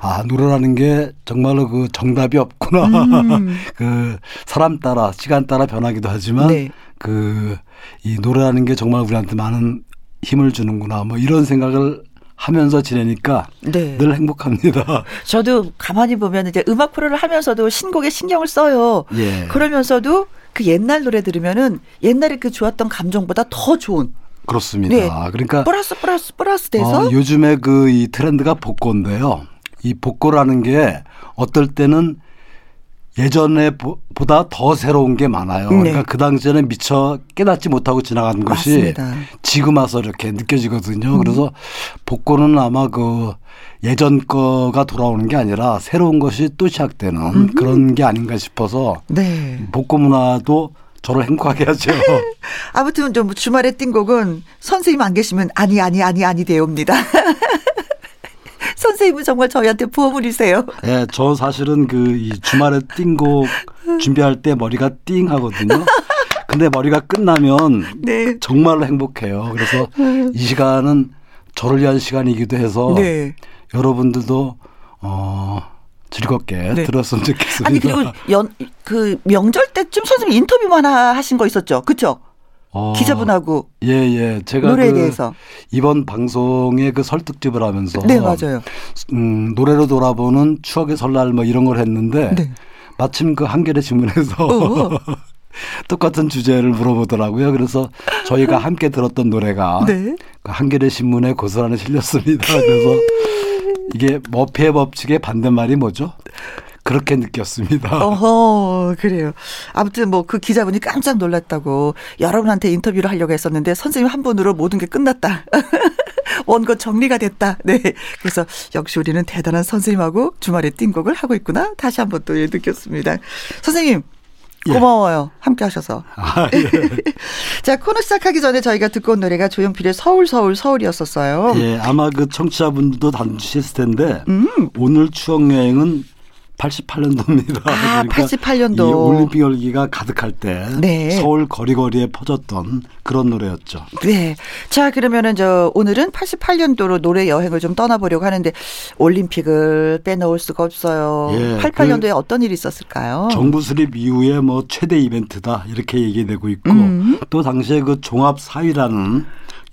아 노래라는 게 정말로 그 정답이 없구나. 음. 그 사람 따라 시간 따라 변하기도 하지만 네. 그이 노래라는 게 정말 우리한테 많은 힘을 주는구나. 뭐 이런 생각을 하면서 지내니까 네. 늘 행복합니다. 저도 가만히 보면 이제 음악 프로를 하면서도 신곡에 신경을 써요. 예. 그러면서도 그 옛날 노래 들으면은 옛날에 그 좋았던 감정보다 더 좋은 그렇습니다. 네. 그러니까 플러스 플러스 플러스 돼서 어, 요즘에 그 이 트렌드가 복고인데요. 이 복고라는 게 어떨 때는 예전에 보- 보다 더 새로운 게 많아요. 네. 그러니까 그 당시에는 미처 깨닫지 못하고 지나간 것이 맞습니다. 지금 와서 이렇게 느껴지거든요. 그래서 복고는 아마 그 예전 거가 돌아오는 게 아니라 새로운 것이 또 시작되는 그런 게 아닌가 싶어서 네. 복고 문화도 저를 행복하게 하죠. 아무튼 좀 주말에 뛴 곡은 선생님 안 계시면 아니 아니 아니 아니 되옵니다. 선생님은 정말 저희한테 보물이세요. 예, 저 사실은 그 이 주말에 띵곡 준비할 때 머리가 띵 하거든요. 근데 머리가 끝나면 네. 정말로 행복해요. 그래서 이 시간은 저를 위한 시간이기도 해서 네. 여러분들도 어 즐겁게 네. 들었으면 좋겠습니다. 아니 그리고 연 그 명절 때쯤 선생님 인터뷰 하나 하신 거 있었죠. 그쵸? 어, 기자분하고 예, 예. 제가 노래에 그 대해서. 이번 방송에 그 설득집을 하면서 네 맞아요. 음, 노래로 돌아보는 추억의 설날 뭐 이런 걸 했는데 네. 마침 그 한겨레 신문에서 어. 똑같은 주제를 물어보더라고요. 그래서 저희가 함께 들었던 노래가 네. 그 한겨레 신문에 고스란히 실렸습니다. 그래서 이게 머피의 법칙의 반대말이 뭐죠? 그렇게 느꼈습니다. 어허, 그래요. 아무튼 뭐 그 기자분이 깜짝 놀랐다고 여러분한테 인터뷰를 하려고 했었는데 선생님 한 분으로 모든 게 끝났다. 원고 정리가 됐다. 네. 그래서 역시 우리는 대단한 선생님하고 주말에 띵곡을 하고 있구나. 다시 한번 또 예, 느꼈습니다. 선생님. 예. 고마워요. 함께 하셔서. 아, 예. 자, 코너 시작하기 전에 저희가 듣고 온 노래가 조용필의 서울, 서울, 서울이었었어요. 예, 아마 그 청취자분들도 단주셨을 텐데 음. 오늘 추억 여행은 88년도입니다. 아, 88년도. 이 올림픽 열기가 가득할 때 네. 서울 거리거리에 퍼졌던 그런 노래였죠. 네. 자, 그러면은 저 오늘은 88년도로 노래 여행을 좀 떠나보려고 하는데 올림픽을 빼놓을 수가 없어요. 예, 88년도에 어떤 일이 있었을까요? 정부 수립 이후에 뭐 최대 이벤트다 이렇게 얘기되고 있고 음. 또 당시에 그 종합 4위라는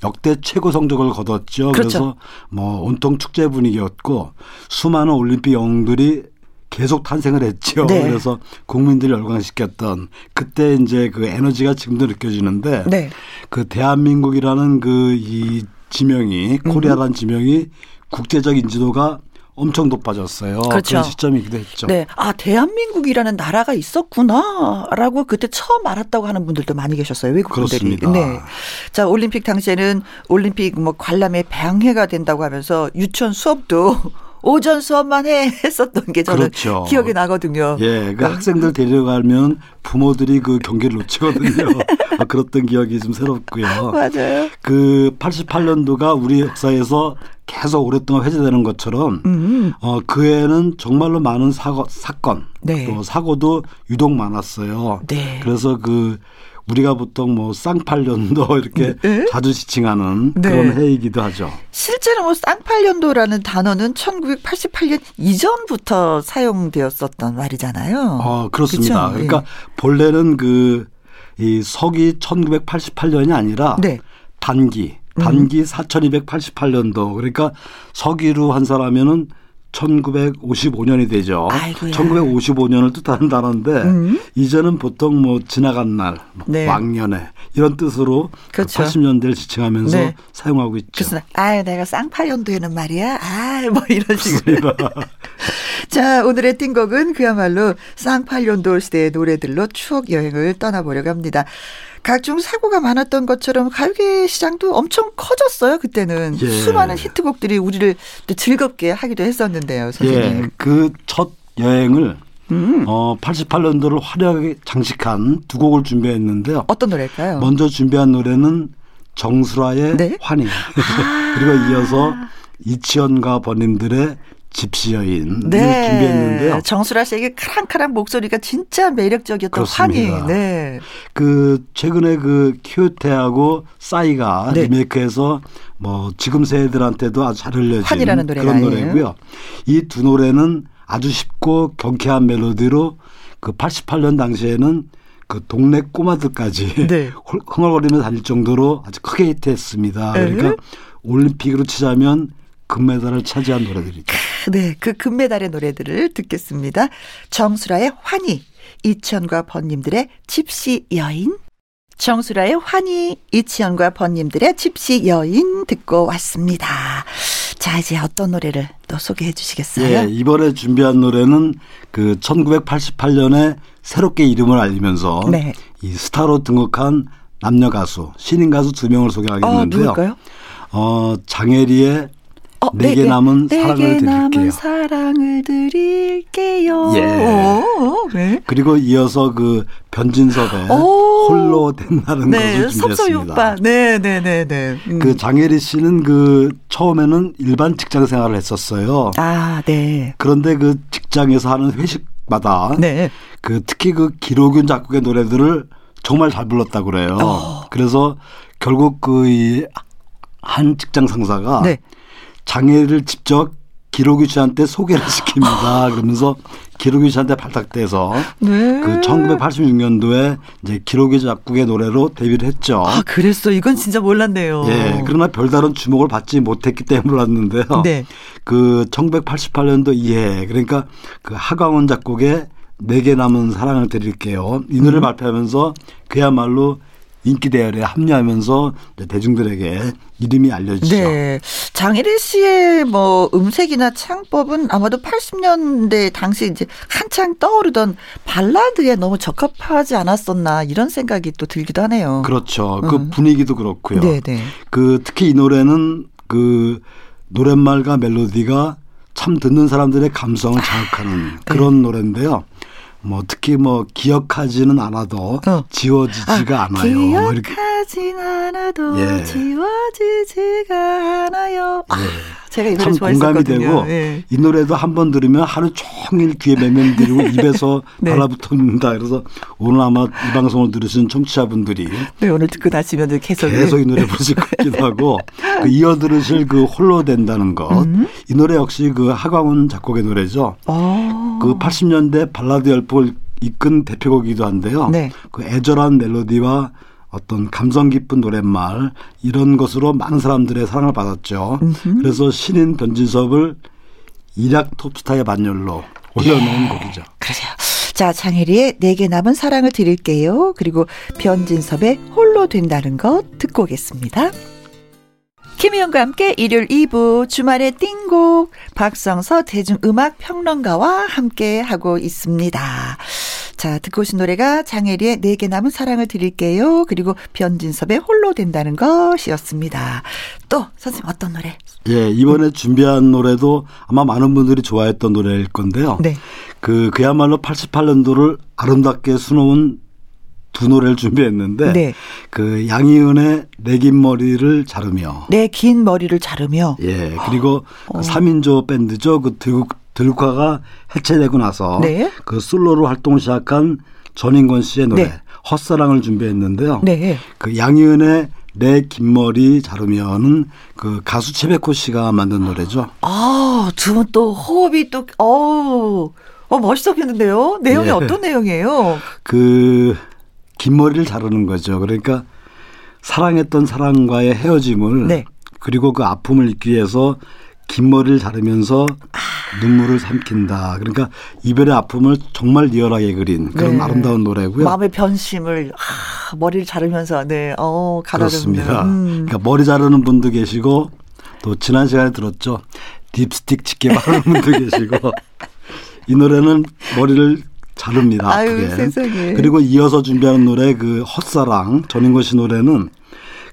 역대 최고 성적을 거뒀죠. 그렇죠. 그래서 뭐 온통 축제 분위기였고 수많은 올림픽 영웅들이 계속 탄생을 했죠. 네. 그래서 국민들을 열광시켰던 그때 이제 그 에너지가 지금도 느껴지는데 네. 그 대한민국이라는 그 이 지명이 음. 코리아라는 지명이 국제적 인지도가 엄청 높아졌어요. 그렇죠. 런 시점이기도 했죠. 네. 아, 대한민국이라는 나라가 있었구나라고 그때 처음 알았다고 하는 분들도 많이 계셨어요. 외국분들이. 그렇습니다. 네. 자, 올림픽 당시에는 올림픽 뭐 관람에 방해가 된다고 하면서 유치원 수업도 오전 수업만 해 했었던 게 저는 그렇죠. 기억이 나거든요. 예, 그 네. 학생들 데려가면 부모들이 그 경기를 놓치거든요. 아, 그랬던 기억이 좀 새롭고요. 맞아요. 그 88년도가 우리 역사에서 계속 오랫동안 회자되는 것처럼 음. 어, 그 해에는 정말로 많은 사고, 사건 네. 또 사고도 유독 많았어요. 네. 그래서 그 우리가 보통 뭐 쌍팔년도 이렇게 네. 자주 지칭하는 네. 그런 해이기도 하죠. 실제로 뭐 쌍팔년도라는 단어는 1988년 이전부터 사용되었었던 말이잖아요. 어, 그렇습니다. 그쵸? 예. 그러니까 본래는 그 이 서기 1988년이 아니라 네. 단기 단기 4288년도 그러니까 서기로 한 사람이면은 1955년이 되죠. 아이고야. 1955년을 뜻하는 단어인데 음. 이제는 보통 뭐 지나간 날, 뭐 네. 왕년에 이런 뜻으로 그렇죠. 80년대를 지칭하면서 네. 사용하고 있죠. 그래서 아 내가 쌍팔년도에는 말이야 아 뭐 이런 식으로 자 오늘의 띵곡은 그야말로 쌍팔년도 시대의 노래들로 추억 여행을 떠나보려고 합니다 각종 사고가 많았던 것처럼 가요계 시장도 엄청 커졌어요 그때는 예. 수많은 히트곡들이 우리를 또 즐겁게 하기도 했었는데요 선생님 예, 그첫 여행을 음. 어 88년도를 화려하게 장식한 두 곡을 준비했는데요. 어떤 노래일까요? 먼저 준비한 노래는 정수라의 네? 환희 그리고 이어서 이치현과 번님들의 집시 여인을 준비했는데요. 정수라 씨에게 카랑카랑 목소리가 진짜 매력적이었던 그렇습니다. 환희. 네. 그 최근에 그 큐테하고 싸이가 네. 리메이크해서 뭐 지금 세대들한테도 아주 잘 알려진 환희라는 노래가 그런? 노래고요. 이 두 노래는 아주 쉽고 경쾌한 멜로디로 그 88년 당시에는 그 동네 꼬마들까지 네. 홀- 흥얼거리면서 다닐 정도로 아주 크게 히트했습니다. 그러니까 에? 올림픽으로 치자면 금메달을 차지한 노래들이죠. 네, 그 금메달의 노래들을 듣겠습니다. 정수라의 환희, 이치현과 번님들의 집시 여인. 정수라의 환희, 이치현과 번님들의 집시 여인 듣고 왔습니다. 자, 이제 어떤 노래를 또 소개해 주시겠어요? 예, 이번에 준비한 노래는 그 1988년에 새롭게 이름을 알리면서 네. 이 스타로 등극한 남녀 가수, 신인 가수 두 명을 어, 소개하겠는데요. 누굴까요? 어, 장혜리의 어, 내게 남은 사랑을 내게 남은 드릴게요. 사랑을 드릴게요. 예. 오, 네. 그리고 이어서 그 변진섭의 오. 홀로 된다는 네, 것을. 준비했습니다. 네, 네, 네, 네. 음. 그 장혜리 씨는 그 처음에는 일반 직장 생활을 했었어요. 아, 네. 그런데 그 직장에서 하는 회식마다 네. 그 특히 그 기록윤 작곡의 노래들을 정말 잘 불렀다고 그래요. 어. 그래서 결국 그 한 직장 상사가 네. 장애를 직접 기록유 씨한테 소개를 시킵니다. 그러면서 기록유 씨한테 발탁돼서 네. 그 1986년도에 이제 기록유 작곡의 노래로 데뷔를 했죠. 아, 그랬어. 이건 진짜 몰랐네요. 예, 그러나 별다른 주목을 받지 못했기 때문에 몰랐는데요. 네. 그 1988년도 이해 그러니까 그 하광원 작곡의 내게 남은 사랑을 드릴게요. 이 음. 노래를 발표하면서 그야말로 인기 대열에 합류하면서 대중들에게 이름이 알려지죠. 네. 장혜리 씨의 뭐 음색이나 창법은 아마도 80년대 당시 이제 한창 떠오르던 발라드에 너무 적합하지 않았었나 이런 생각이 또 들기도 하네요. 그렇죠. 그 음. 분위기도 그렇고요. 네, 네. 그 특히 이 노래는 그 노랫말과 멜로디가 참 듣는 사람들의 감성을 자극하는 네. 그런 노래인데요. 뭐 특히 뭐 기억하지는 않아도 어. 지워지지가 않아요. 뭐 기억하진 않아도 예. 지워지지가 않아요. 아, 제가 이 노래 참 공감이 좋아했었거든요. 되고 예. 이 노래도 한 번 들으면 하루 종일 귀에 맴맴들고 입에서 네. 달라붙는다. 그래서 오늘 아마 이 방송을 들으신 청취자분들이 네, 오늘 듣고 나시면 계속 계속 이 노래 부르실 것 같기도 하고 그 이어 들으실 그 홀로 된다는 것. 음. 이 노래 역시 그 하광훈 작곡의 노래죠. 어. 그 80년대 발라드 열풍을 이끈 대표곡이기도 한데요. 네. 그 애절한 멜로디와 어떤 감성 깊은 노랫말 이런 것으로 많은 사람들의 사랑을 받았죠. 그래서 신인 변진섭을 일약 톱스타의 반열로 올려놓은 곡이죠. 그러세요. 자, 장혜리의 내게 남은 사랑을 드릴게요. 그리고 변진섭의 홀로 된다는 것 듣고 오겠습니다. 김희영과 함께 일요일 2부 주말의 띵곡 박성서 대중음악 평론가와 함께 하고 있습니다. 자, 듣고 오신 노래가 장혜리의 내게 남은 사랑을 드릴게요. 그리고 변진섭의 홀로 된다는 것이었습니다. 또 선생님 어떤 노래? 예, 이번에 준비한 노래도 아마 많은 분들이 좋아했던 노래일 건데요. 네. 그 그야말로 88년도를 아름답게 수놓은 두 노래를 준비했는데 네. 그 양희은의 내 긴 머리를 자르며 내 긴 머리를 자르며 예 그리고 어. 그 3인조 밴드죠 그 들국 들국화가 해체되고 나서 네. 그 솔로로 활동을 시작한 전인권 씨의 노래 네. 헛사랑을 준비했는데요. 네. 그 양희은의 내 긴 머리 자르면은 그 가수 최백호 씨가 만든 노래죠. 아, 두 분 또 호흡이 또, 어우, 어, 멋있었겠는데요? 내용이 예. 어떤 내용이에요? 그 긴 머리를 자르는 거죠. 그러니까 사랑했던 사랑과의 헤어짐을 네. 그리고 그 아픔을 잊기 위해서 긴 머리를 자르면서 눈물을 삼킨다. 그러니까 이별의 아픔을 정말 리얼하게 그린 그런 네. 아름다운 노래고요. 마음의 변심을 아, 머리를 자르면서 네, 어, 가다듬는. 그렇습니다. 음. 그러니까 머리 자르는 분도 계시고 또 지난 시간에 들었죠. 딥스틱 짙게 바르는 분도 계시고 이 노래는 머리를 자릅니다. 아유. 세상에. 그리고 이어서 준비하는 노래 그 헛사랑 전인권 씨 노래는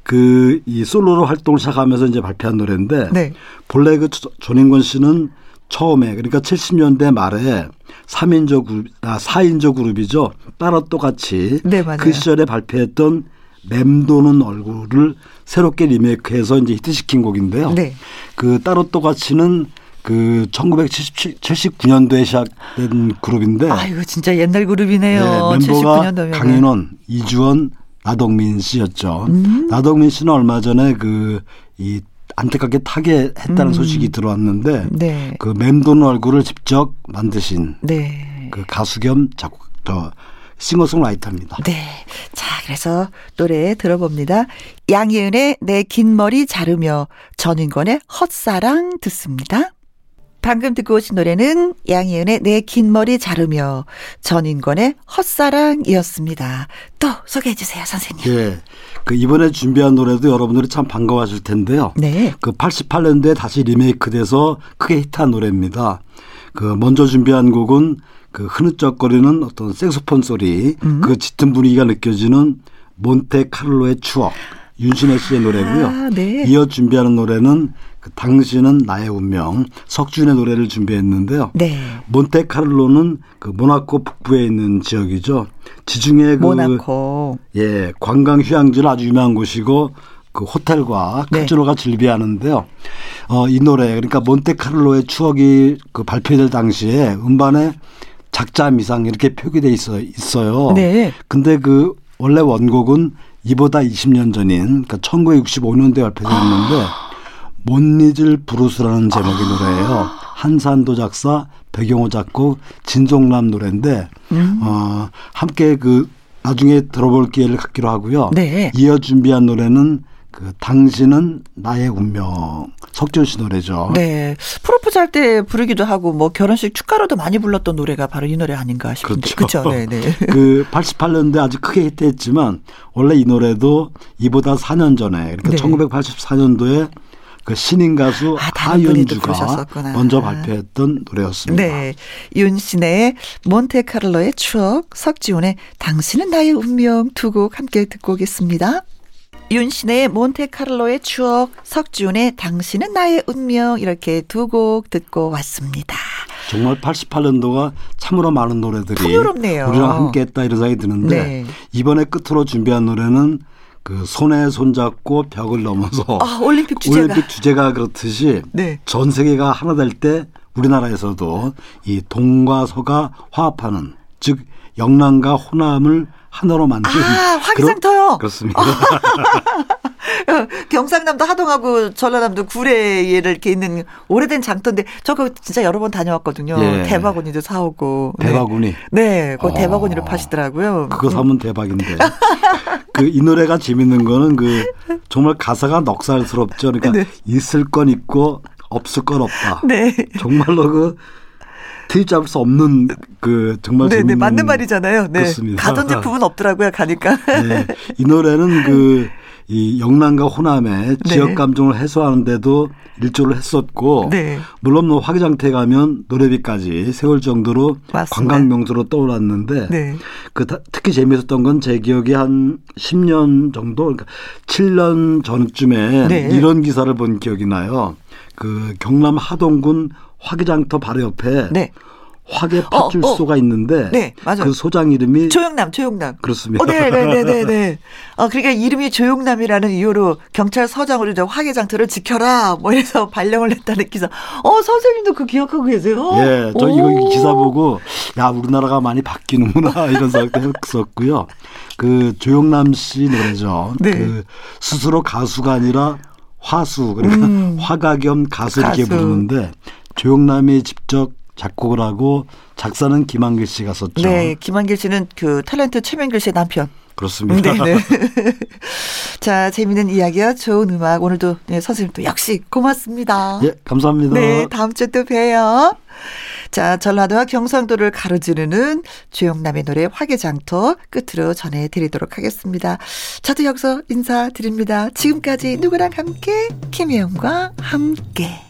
그 이 솔로로 활동을 시작하면서 이제 발표한 노래인데 네. 본래 그 조- 조인권 씨는 처음에 그러니까 70년대 말에 3인조 그룹 아 4인조 그룹이죠. 따라 똑같이 네, 맞아요. 그 시절에 발표했던 맴도는 얼굴을 새롭게 리메이크해서 이제 히트시킨 곡인데요. 네. 그 따로 똑같이는 그 1979년도에 시작된 그룹인데 아이고, 진짜 옛날 그룹이네요. 네, 멤버가 79년도면. 강인원, 이주원, 나동민 씨였죠. 음. 나동민 씨는 얼마 전에 그이 안타깝게 타계했다는 음. 소식이 들어왔는데 네. 그 맴도는 얼굴을 직접 만드신 네. 그 가수 겸 작곡 저 싱어송라이터입니다. 네. 자, 그래서 노래 들어봅니다. 양희은의 내 긴 머리 자르며 전인권의 헛사랑 듣습니다. 방금 듣고 오신 노래는 양희은의 내 긴 머리 자르며 전인권의 헛사랑이었습니다. 또 소개해 주세요, 선생님. 예. 그 이번에 준비한 노래도 여러분들이 참 반가워하실 텐데요. 네. 그 88년도에 다시 리메이크돼서 크게 히트한 노래입니다. 그 먼저 준비한 곡은 그 흐느적거리는 어떤 색소폰 소리, 음. 그 짙은 분위기가 느껴지는 몬테카를로의 추억, 윤신혜 씨의 노래고요. 아, 네. 이어 준비하는 노래는 그 당신은 나의 운명, 석준의 노래를 준비했는데요. 네. 몬테카를로는 그 모나코 북부에 있는 지역이죠. 지중해 그 모나코. 예, 관광 휴양지로 아주 유명한 곳이고 그 호텔과 네. 카지노가 즐비하는데요. 어, 이 노래 그러니까 몬테카를로의 추억이 그 발표될 당시에 음반에 작자 미상 이렇게 표기돼 있어 있어요. 네. 근데 그 원래 원곡은 이보다 20년 전인 그러니까 1965년도에 발표됐는데 못 잊을 브루스라는 제목의 아. 노래예요. 한산도 작사, 배경호 작곡, 진종남 노래인데 음. 어, 함께 그 나중에 들어볼 기회를 갖기로 하고요. 네. 이어 준비한 노래는 그 당신은 나의 운명 석준 씨 노래죠. 네. 프로포즈 할 때 부르기도 하고 뭐 결혼식 축가로도 많이 불렀던 노래가 바로 이 노래 아닌가 싶은데. 그렇죠. 그렇죠. 네, 네. 그 88년대 아주 크게 히트했지만 원래 이 노래도 이보다 4년 전에 그러니까 네. 1984년도에 그 신인 가수 아, 하윤주가. 먼저 발표했던 노래였습니다. 네. 윤신의 몬테카를로의 추억, 석지훈의 당신은 나의 운명 두 곡 함께 듣고 오겠습니다. 윤신의 몬테카를로의 추억, 석지훈의 당신은 나의 운명 이렇게 두 곡 듣고 왔습니다. 정말 88년도가 참으로 많은 노래들이 풍요롭네요. 우리랑 함께했다 이런 생각이 드는데 네. 이번에 끝으로 준비한 노래는 그 손에 손잡고 벽을 넘어서 아, 올림픽 주제가. 올림픽 주제가 그렇듯이 네. 전 세계가 하나 될 때 우리나라에서도 이 동과 서가 화합하는 즉 영남과 호남을 하나로 만든 아, 화기상터요. 그렇습니다. 경상남도 하동하고 전라남도 구례에 이렇게 있는 오래된 장터인데 저거 진짜 여러 번 다녀왔거든요. 예. 대바구니도 사오고. 네. 대바구니 네, 그 어. 대바구니를 파시더라고요. 그거 사면 대박인데 그 이 노래가 재밌는 거는 그 정말 가사가 넉살스럽죠. 그러니까 네. 있을 건 있고 없을 건 없다. 네. 정말로 그 트윗잡을 수 없는 그 정말 네, 네, 재밌는 맞는 말이잖아요. 네. 그렇습니다. 가던 제품은 없더라고요, 가니까. 네. 이 노래는 그 이 영남과 호남의 네. 지역 감정을 해소하는데도 일조를 했었고 네. 물론 뭐 화기장태 가면 노래비까지 세울 정도로. 관광 명소로 떠올랐는데 네. 그 다- 특히 재미있었던 건 제 기억에 한 10년 정도 그러니까 7년 전쯤에 네. 이런 기사를 본 기억이 나요. 그 경남 하동군 화기장터 바로 옆에 네. 화계 어, 파출소가 있는데 네, 맞아요. 그 소장 이름이 조영남, 조영남. 그렇습니다. 어, 네, 네, 네, 네, 네. 어, 그러니까 이름이 조용남이라는 이유로 경찰서장으로 이제 화계 장터를 지켜라, 뭐 이래서 발령을 냈다는 기사. 어, 선생님도 그 기억하고 계세요? 예, 저 오. 이거 이 기사 보고 야 우리나라가 많이 바뀌는구나 이런 생각도 했었고요. 그 조영남 씨 노래죠. 네. 그 스스로 가수가 아니라 화수 그러니까 음. 화가 겸 가수 이렇게 가수. 부르는데 조영남이 직접 작곡을 하고 작사는 김한길 씨가 썼죠. 네, 김한길 씨는 그 탤런트 최명길 씨의 남편. 그렇습니다. 네네. 자, 재미있는 이야기와 좋은 음악 오늘도 네, 선생님 또 역시 고맙습니다. 예, 감사합니다. 네, 다음 주에 또 봬요. 자, 전라도와 경상도를 가로지르는 주영남의 노래 화개장터 끝으로 전해드리도록 하겠습니다. 저도 여기서 인사드립니다. 지금까지 누구랑 함께 김혜영과 함께.